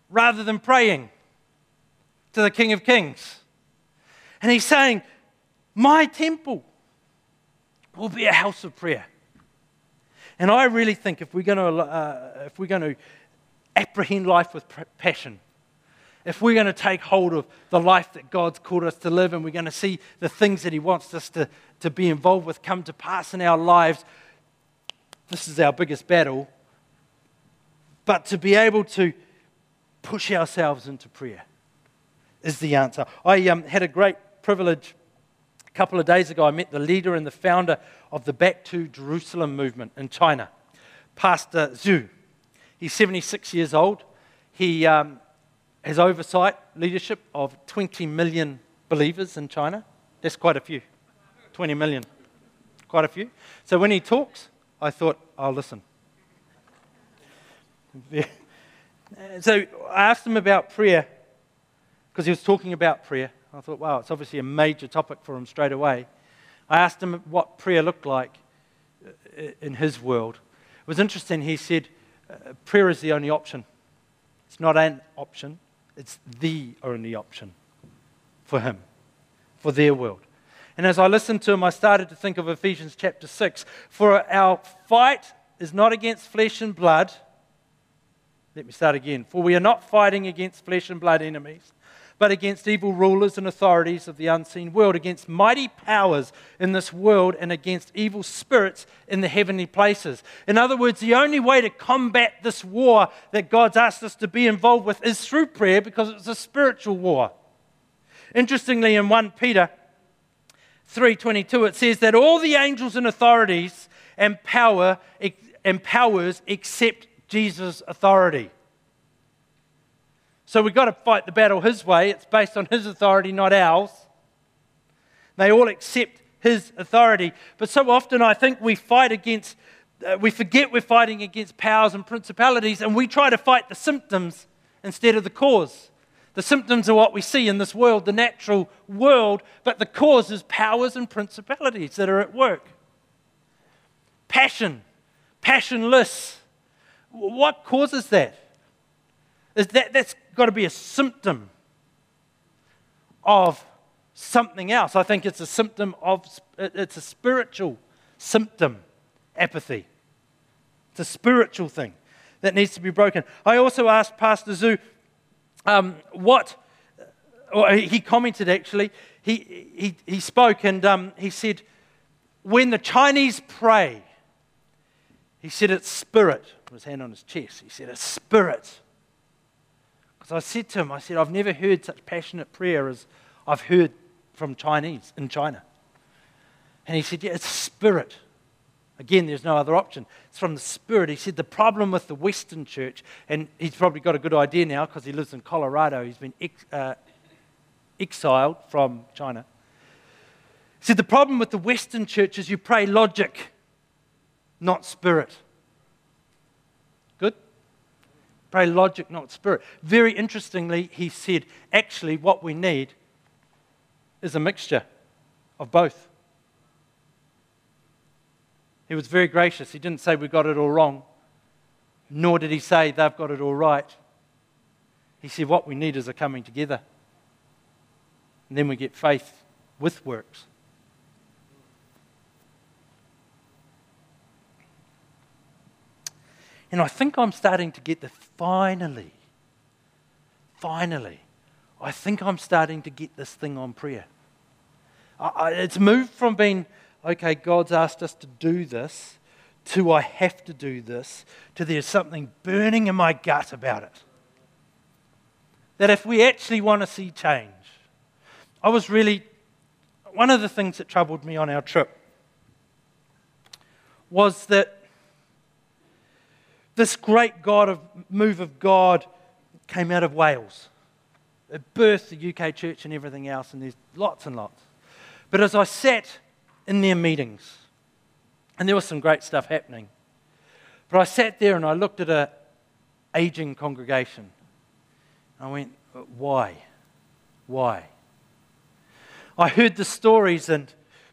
rather than praying to the King of Kings. And he's saying, My temple will be a house of prayer. And I really think if we're going to, uh, if we're going to apprehend life with passion, if we're going to take hold of the life that God's called us to live and we're going to see the things that He wants us to, to be involved with come to pass in our lives, this is our biggest battle. But to be able to push ourselves into prayer is the answer. I um, had a great privilege. A couple of days ago, I met the leader and the founder of the Back to Jerusalem movement in China, Pastor Zhu. He's 76 years old. He um, has oversight, leadership of 20 million believers in China. That's quite a few. 20 million. Quite a few. So when he talks, I thought, I'll listen. so I asked him about prayer because he was talking about prayer. I thought, wow, it's obviously a major topic for him straight away. I asked him what prayer looked like uh, in his world. It was interesting, he said, uh, prayer is the only option. It's not an option, it's the only option for him, for their world. And as I listened to him, I started to think of Ephesians chapter 6. For our fight is not against flesh and blood. Let me start again. For we are not fighting against flesh and blood enemies but against evil rulers and authorities of the unseen world, against mighty powers in this world, and against evil spirits in the heavenly places. In other words, the only way to combat this war that God's asked us to be involved with is through prayer because it's a spiritual war. Interestingly, in 1 Peter 3:22 it says that all the angels and authorities and power and powers accept Jesus' authority. So we've got to fight the battle his way. It's based on his authority, not ours. They all accept his authority. But so often I think we fight against, uh, we forget we're fighting against powers and principalities, and we try to fight the symptoms instead of the cause. The symptoms are what we see in this world, the natural world, but the cause is powers and principalities that are at work. Passion, passionless. What causes that? Is that that's got to be a symptom of something else. I think it's a symptom of, it's a spiritual symptom, apathy. It's a spiritual thing that needs to be broken. I also asked Pastor Zhu um, what, uh, he commented actually, he, he, he spoke and um, he said, when the Chinese pray, he said it's spirit, his hand on his chest, he said it's spirit. Because I said to him, I said, I've never heard such passionate prayer as I've heard from Chinese in China. And he said, Yeah, it's spirit. Again, there's no other option. It's from the Spirit. He said the problem with the Western church, and he's probably got a good idea now because he lives in Colorado. He's been ex- uh, exiled from China. He said the problem with the Western church is you pray logic, not spirit. Pray logic, not spirit. Very interestingly, he said, actually, what we need is a mixture of both. He was very gracious. He didn't say we got it all wrong, nor did he say they've got it all right. He said, What we need is a coming together. And then we get faith with works. And I think I'm starting to get the finally, finally, I think I'm starting to get this thing on prayer. I, I, it's moved from being, okay, God's asked us to do this, to I have to do this, to there's something burning in my gut about it. That if we actually want to see change, I was really, one of the things that troubled me on our trip was that this great God of, move of God came out of Wales. It burst the UK church and everything else, and there's lots and lots. But as I sat in their meetings, and there was some great stuff happening, but I sat there and I looked at an aging congregation. I went, why? Why? I heard the stories, and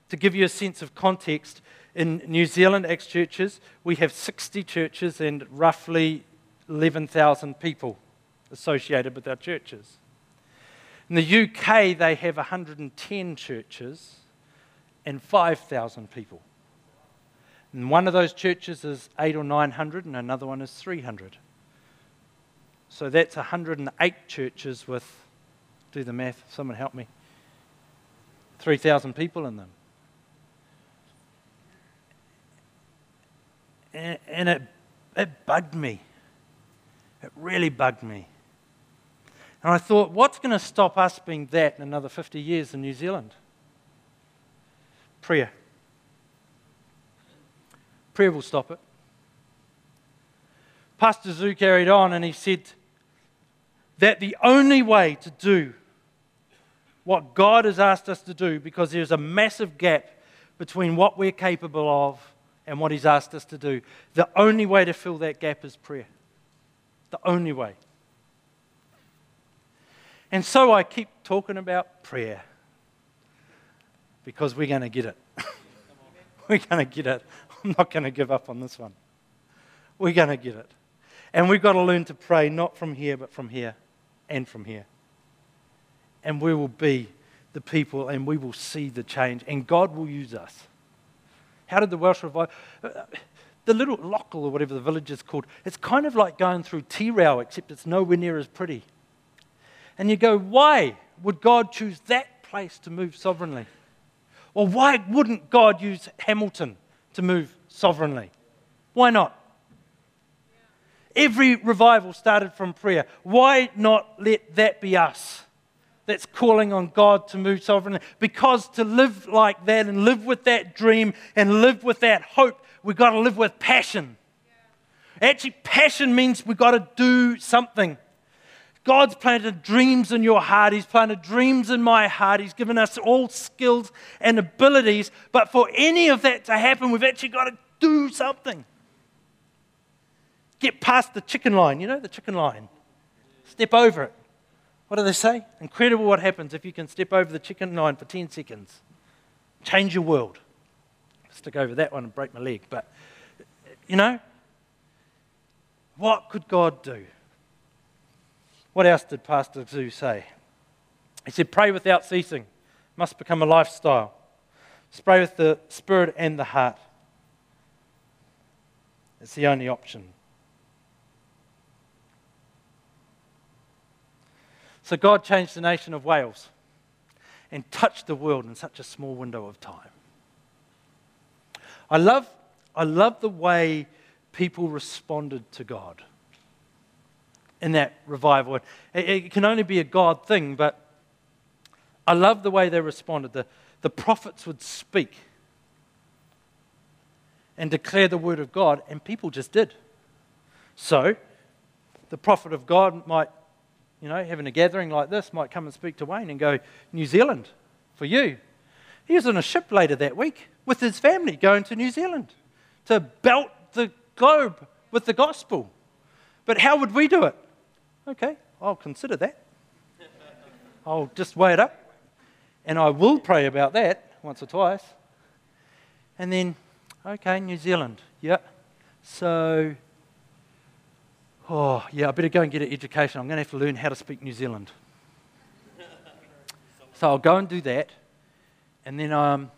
to give you a sense of context, in New Zealand, Acts churches, we have 60 churches and roughly 11,000 people associated with our churches. In the UK, they have 110 churches and 5,000 people. And one of those churches is eight or 900, and another one is 300. So that's 108 churches with, do the math, someone help me, 3,000 people in them. and, and it, it bugged me. It really bugged me. And I thought, what's going to stop us being that in another 50 years in New Zealand? Prayer. Prayer will stop it. Pastor Zhu carried on and he said that the only way to do what God has asked us to do, because there's a massive gap between what we're capable of and what He's asked us to do. The only way to fill that gap is prayer. The only way. And so I keep talking about prayer because we're going to get it. we're going to get it. I'm not going to give up on this one. We're going to get it. And we've got to learn to pray not from here, but from here and from here. And we will be the people and we will see the change, and God will use us. How did the Welsh revive? Uh, the little Loughor or whatever the village is called, it's kind of like going through Tirau, except it's nowhere near as pretty. And you go, why would God choose that place to move sovereignly? Well, why wouldn't God use Hamilton to move sovereignly? Why not? Every revival started from prayer. Why not let that be us? that's calling on God to move sovereignly. Because to live like that and live with that dream and live with that hope, we've got to live with passion. Yeah. Actually, passion means we've got to do something. God's planted dreams in your heart. He's planted dreams in my heart. He's given us all skills and abilities. But for any of that to happen, we've actually got to do something. Get past the chicken line, you know, the chicken line. Step over it. What do they say? Incredible what happens if you can step over the chicken line for 10 seconds. Change your world. Stick over that one and break my leg. But, you know, what could God do? What else did Pastor Zhu say? He said, Pray without ceasing. Must become a lifestyle. Pray with the spirit and the heart. It's the only option. So God changed the nation of Wales and touched the world in such a small window of time. I love, I love the way people responded to God in that revival. It, it, can only be a God thing, but I love the way they responded. The, the prophets would speak and declare the word of God, and people just did. So, the prophet of God might you know, having a gathering like this, might come and speak to Wayne and go, New Zealand, for you. He was on a ship later that week with his family going to New Zealand to belt the globe with the gospel. But how would we do it? Okay, I'll consider that. I'll just weigh it up. And I will pray about that once or twice. And then, okay, New Zealand. yeah. So oh, yeah, I better go and get an education. I'm going to have to learn how to speak New Zealand. so I'll go and do that. And then, um,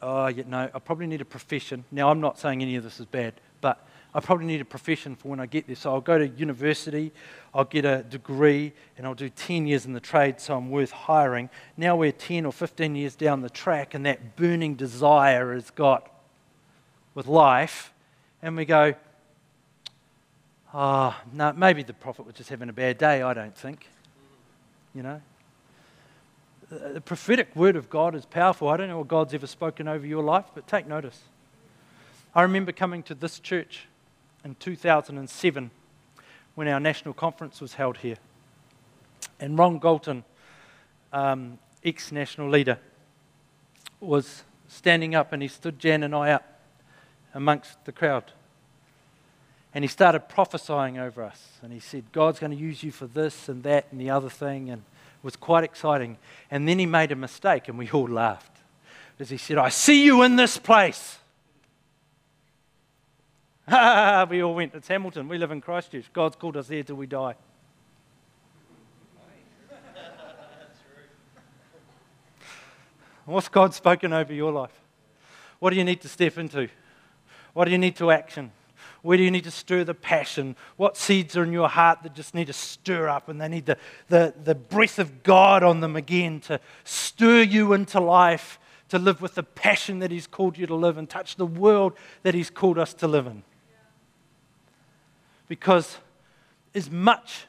oh, yeah, no, I probably need a profession. Now, I'm not saying any of this is bad, but I probably need a profession for when I get there. So I'll go to university, I'll get a degree, and I'll do 10 years in the trade so I'm worth hiring. Now we're 10 or 15 years down the track, and that burning desire is got with life, and we go, Ah, oh, no, maybe the prophet was just having a bad day, I don't think. You know? The prophetic word of God is powerful. I don't know what God's ever spoken over your life, but take notice. I remember coming to this church in 2007 when our national conference was held here. And Ron Galton, um, ex national leader, was standing up and he stood Jan and I up amongst the crowd and he started prophesying over us. And he said, God's going to use you for this and that and the other thing. And it was quite exciting. And then he made a mistake, and we all laughed because he said, I see you in this place. we all went, it's Hamilton. We live in Christchurch. God's called us there till we die. What's God spoken over your life? What do you need to step into? What do you need to action? Where do you need to stir the passion? What seeds are in your heart that just need to stir up and they need the, the, the breath of God on them again to stir you into life, to live with the passion that He's called you to live and touch the world that He's called us to live in? Because as much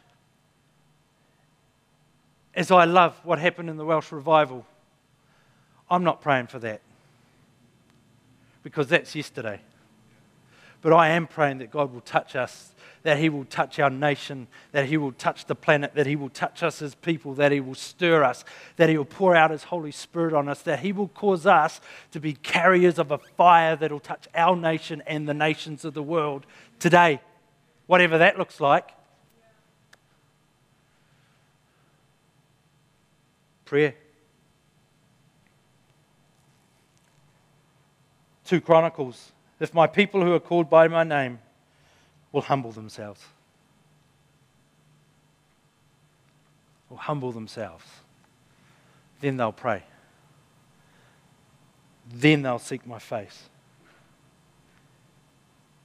as I love what happened in the Welsh revival, I'm not praying for that because that's yesterday. But I am praying that God will touch us, that He will touch our nation, that He will touch the planet, that He will touch us as people, that He will stir us, that He will pour out His Holy Spirit on us, that He will cause us to be carriers of a fire that will touch our nation and the nations of the world today, whatever that looks like. Prayer. 2 Chronicles if my people who are called by my name will humble themselves. Will humble themselves. Then they'll pray. Then they'll seek my face.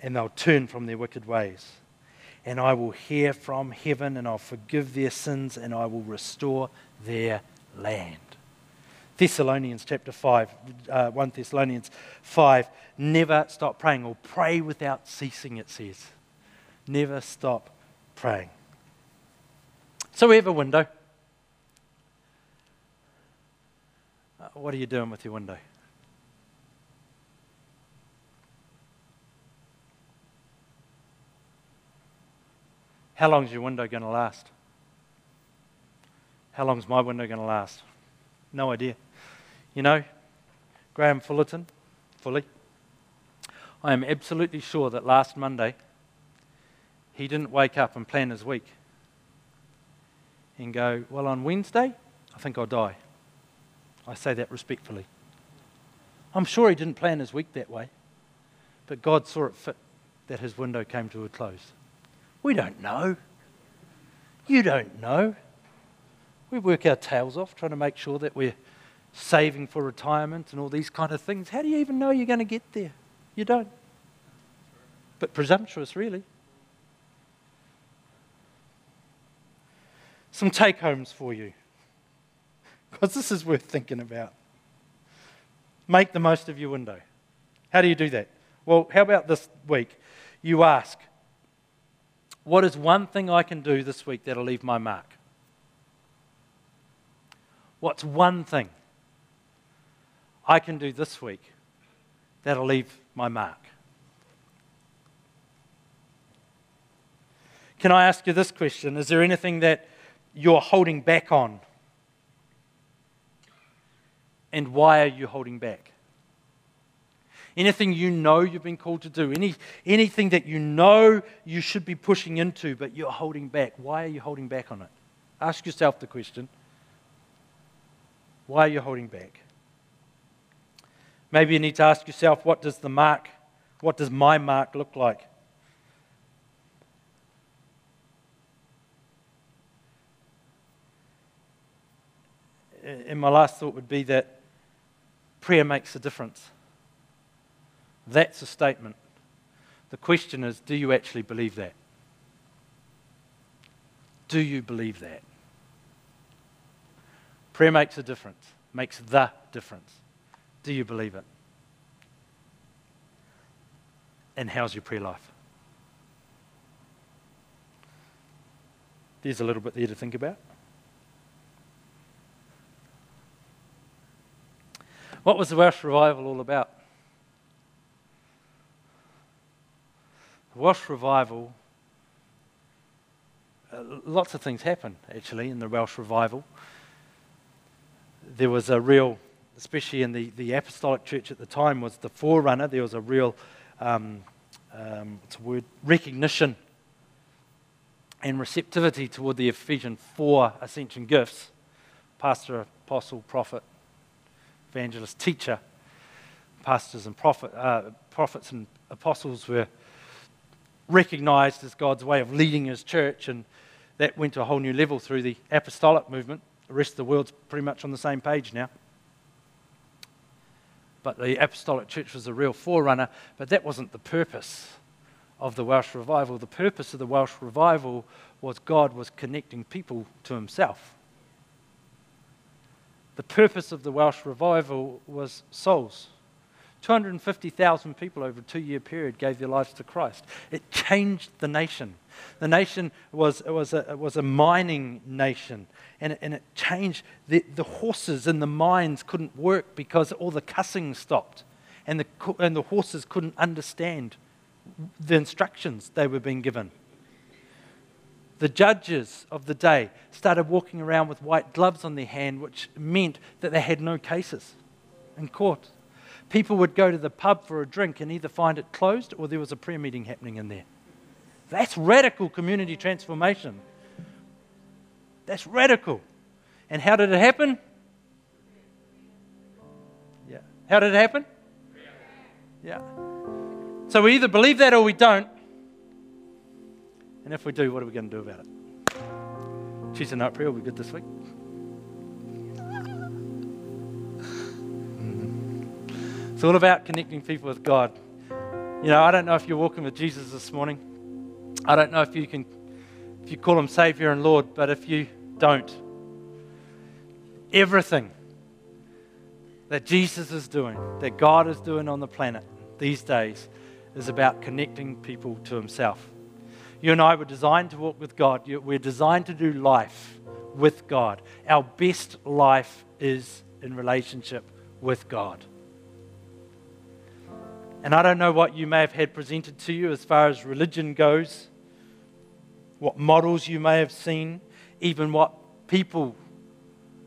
And they'll turn from their wicked ways. And I will hear from heaven and I'll forgive their sins and I will restore their land. Thessalonians chapter 5, uh, 1 Thessalonians 5, never stop praying or pray without ceasing, it says. Never stop praying. So we have a window. Uh, what are you doing with your window? How long is your window going to last? How long is my window going to last? No idea. You know, Graham Fullerton, Fully. I am absolutely sure that last Monday he didn't wake up and plan his week and go, Well, on Wednesday, I think I'll die. I say that respectfully. I'm sure he didn't plan his week that way, but God saw it fit that his window came to a close. We don't know. You don't know. We work our tails off trying to make sure that we're saving for retirement and all these kind of things. How do you even know you're going to get there? You don't. But presumptuous, really. Some take homes for you, because this is worth thinking about. Make the most of your window. How do you do that? Well, how about this week? You ask, What is one thing I can do this week that'll leave my mark? What's one thing? I can do this week that'll leave my mark? Can I ask you this question? Is there anything that you're holding back on? And why are you holding back? Anything you know you've been called to do, any, anything that you know you should be pushing into, but you're holding back, why are you holding back on it? Ask yourself the question why are you holding back? Maybe you need to ask yourself, what does the mark, what does my mark look like? And my last thought would be that prayer makes a difference. That's a statement. The question is, do you actually believe that? Do you believe that? Prayer makes a difference, makes the difference. Do you believe it? And how's your prayer life? There's a little bit there to think about. What was the Welsh revival all about? The Welsh revival, uh, lots of things happened actually in the Welsh revival. There was a real especially in the, the apostolic church at the time, was the forerunner. There was a real, um, um, word, recognition and receptivity toward the Ephesian four ascension gifts pastor, apostle, prophet, evangelist, teacher. Pastors and prophet, uh, prophets and apostles were recognized as God's way of leading his church, and that went to a whole new level through the apostolic movement. The rest of the world's pretty much on the same page now but the Apostolic Church was a real forerunner. But that wasn't the purpose of the Welsh revival. The purpose of the Welsh revival was God was connecting people to Himself. The purpose of the Welsh revival was souls. 250,000 people over a two year period gave their lives to Christ. It changed the nation. The nation was, was, a, was a mining nation, and it, and it changed. The, the horses in the mines couldn't work because all the cussing stopped, and the, and the horses couldn't understand the instructions they were being given. The judges of the day started walking around with white gloves on their hand, which meant that they had no cases in court. People would go to the pub for a drink and either find it closed or there was a prayer meeting happening in there. That's radical community transformation. That's radical. And how did it happen? Yeah. How did it happen? Yeah. So we either believe that or we don't. And if we do, what are we going to do about it? Tuesday night prayer will be good this week. It's all about connecting people with God. You know, I don't know if you're walking with Jesus this morning. I don't know if you can if you call him Savior and Lord, but if you don't, everything that Jesus is doing, that God is doing on the planet these days, is about connecting people to Himself. You and I were designed to walk with God. We're designed to do life with God. Our best life is in relationship with God. And I don't know what you may have had presented to you as far as religion goes what models you may have seen, even what people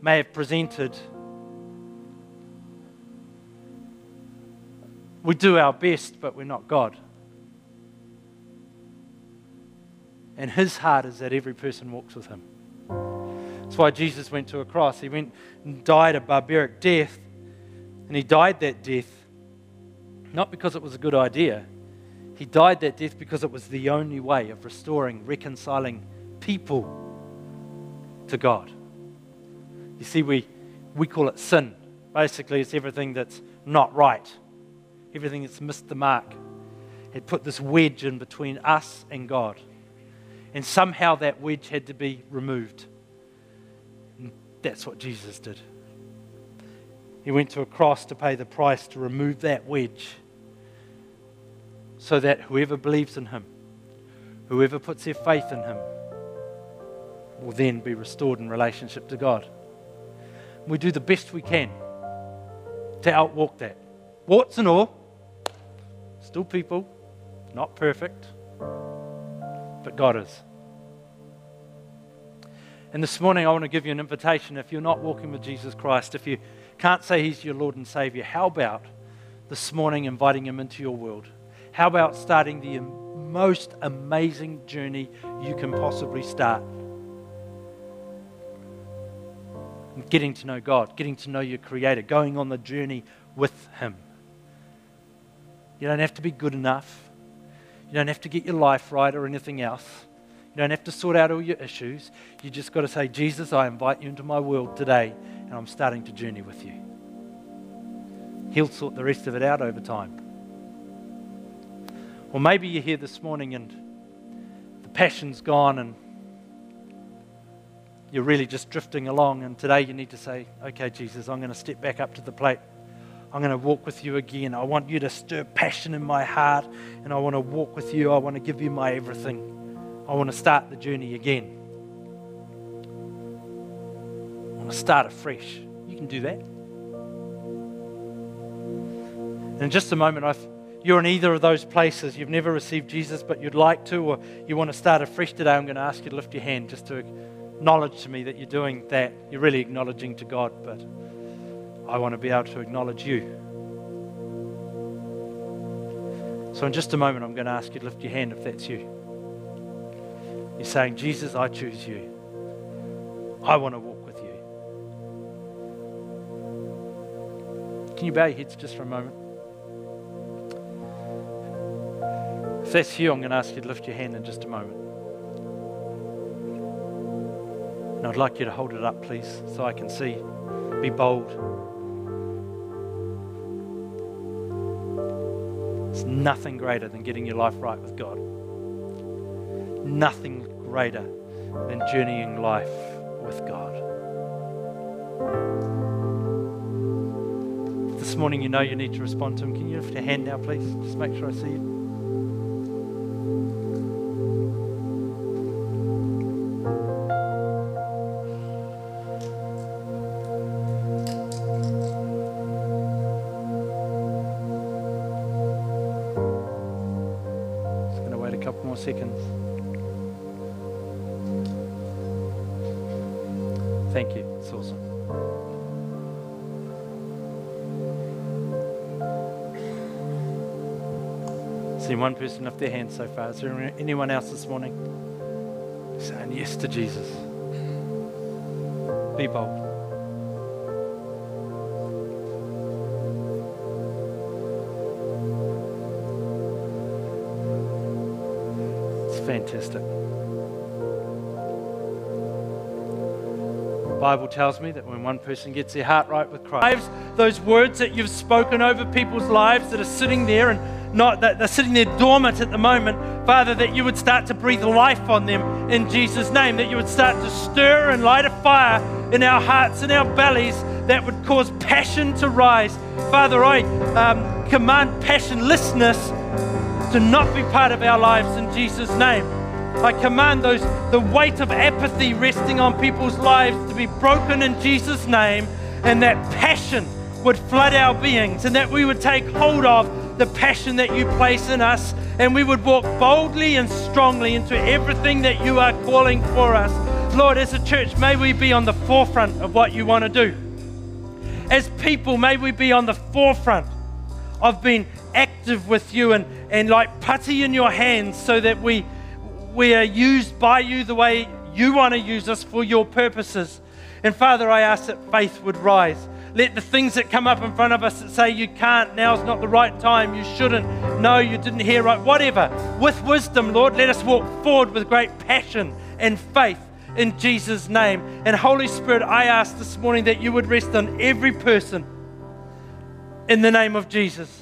may have presented. We do our best, but we're not God. And his heart is that every person walks with him. That's why Jesus went to a cross. He went and died a barbaric death, and he died that death not because it was a good idea, he died that death because it was the only way of restoring, reconciling people to God. You see, we, we call it sin. Basically, it's everything that's not right, everything that's missed the mark. It put this wedge in between us and God. And somehow that wedge had to be removed. And that's what Jesus did. He went to a cross to pay the price to remove that wedge so that whoever believes in him, whoever puts their faith in him, will then be restored in relationship to God. We do the best we can to outwalk that. Warts and all, still people, not perfect, but God is. And this morning, I want to give you an invitation. If you're not walking with Jesus Christ, if you can't say He's your Lord and Savior, how about this morning inviting Him into your world? How about starting the most amazing journey you can possibly start? Getting to know God, getting to know your Creator, going on the journey with Him. You don't have to be good enough. You don't have to get your life right or anything else. You don't have to sort out all your issues. You just got to say, Jesus, I invite you into my world today, and I'm starting to journey with you. He'll sort the rest of it out over time. Or maybe you're here this morning and the passion's gone and you're really just drifting along. And today you need to say, okay, Jesus, I'm going to step back up to the plate. I'm going to walk with you again. I want you to stir passion in my heart and I want to walk with you. I want to give you my everything. I want to start the journey again. I want to start afresh. You can do that. And in just a moment, I've you're in either of those places, you've never received Jesus, but you'd like to, or you want to start afresh today, I'm going to ask you to lift your hand just to acknowledge to me that you're doing that. You're really acknowledging to God, but I want to be able to acknowledge you. So, in just a moment, I'm going to ask you to lift your hand if that's you. You're saying, Jesus, I choose you. I want to walk with you. Can you bow your heads just for a moment? that's you, I'm going to ask you to lift your hand in just a moment. And I'd like you to hold it up, please, so I can see. Be bold. It's nothing greater than getting your life right with God. Nothing greater than journeying life with God. this morning, you know you need to respond to Him. Can you lift your hand now, please? Just make sure I see you. person lift their hand so far. Is there anyone else this morning saying yes to Jesus? Be bold. It's fantastic. The Bible tells me that when one person gets their heart right with Christ, those words that you've spoken over people's lives that are sitting there and not that they're sitting there dormant at the moment, Father, that you would start to breathe life on them in Jesus' name, that you would start to stir and light a fire in our hearts and our bellies that would cause passion to rise. Father, I um, command passionlessness to not be part of our lives in Jesus' name. I command those the weight of apathy resting on people's lives to be broken in Jesus' name, and that passion would flood our beings, and that we would take hold of the passion that you place in us, and we would walk boldly and strongly into everything that you are calling for us. Lord, as a church, may we be on the forefront of what you want to do. As people, may we be on the forefront of being active with you and, and like putty in your hands so that we, we are used by you the way you want to use us for your purposes. And Father, I ask that faith would rise let the things that come up in front of us that say you can't, now's not the right time, you shouldn't, no, you didn't hear right, whatever. With wisdom, Lord, let us walk forward with great passion and faith in Jesus' name. And Holy Spirit, I ask this morning that you would rest on every person in the name of Jesus.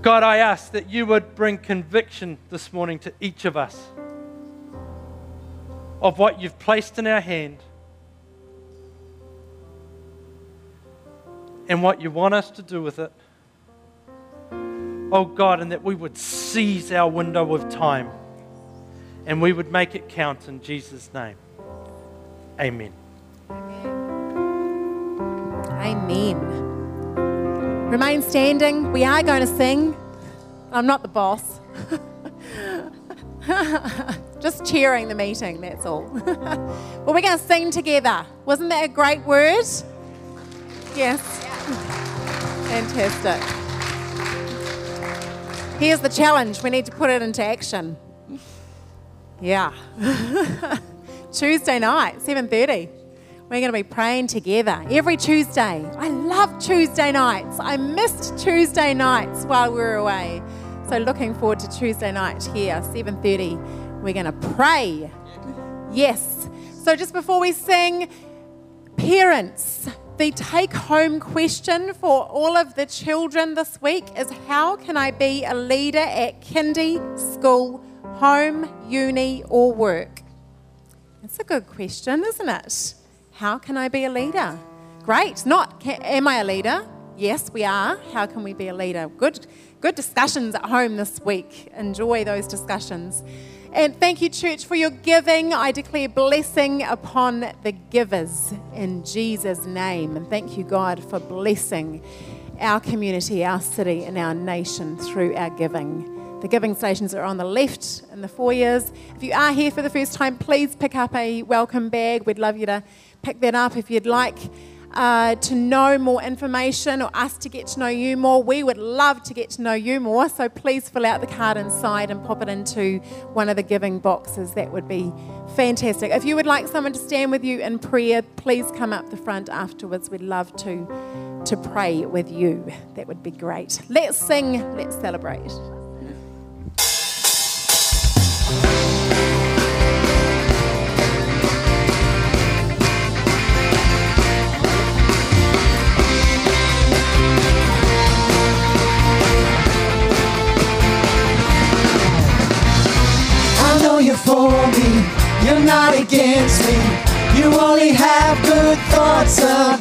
God, I ask that you would bring conviction this morning to each of us of what you've placed in our hand. and what you want us to do with it. Oh God, and that we would seize our window of time and we would make it count in Jesus' name. Amen.
Amen. Remain standing. We are going to sing. I'm not the boss. Just cheering the meeting, that's all. but we're going to sing together. Wasn't that a great word? Yes. Fantastic. Here's the challenge we need to put it into action. Yeah. Tuesday night, 7:30. We're going to be praying together every Tuesday. I love Tuesday nights. I missed Tuesday nights while we were away. So looking forward to Tuesday night here, 7:30. We're going to pray. Yes. So just before we sing, parents the take home question for all of the children this week is How can I be a leader at kindy, school, home, uni, or work? It's a good question, isn't it? How can I be a leader? Great. Not can, am I a leader? Yes, we are. How can we be a leader? Good, good discussions at home this week. Enjoy those discussions. And thank you, church, for your giving. I declare blessing upon the givers in Jesus' name. And thank you, God, for blessing our community, our city, and our nation through our giving. The giving stations are on the left in the foyers. If you are here for the first time, please pick up a welcome bag. We'd love you to pick that up if you'd like uh, to know more information or us to get to know you more, we would love to get to know you more. So please fill out the card inside and pop it into one of the giving boxes. That would be fantastic. If you would like someone to stand with you in prayer, please come up the front afterwards. We'd love to to pray with you. That would be great. Let's sing, let's celebrate. some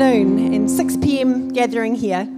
afternoon and 6 p.m. gathering here.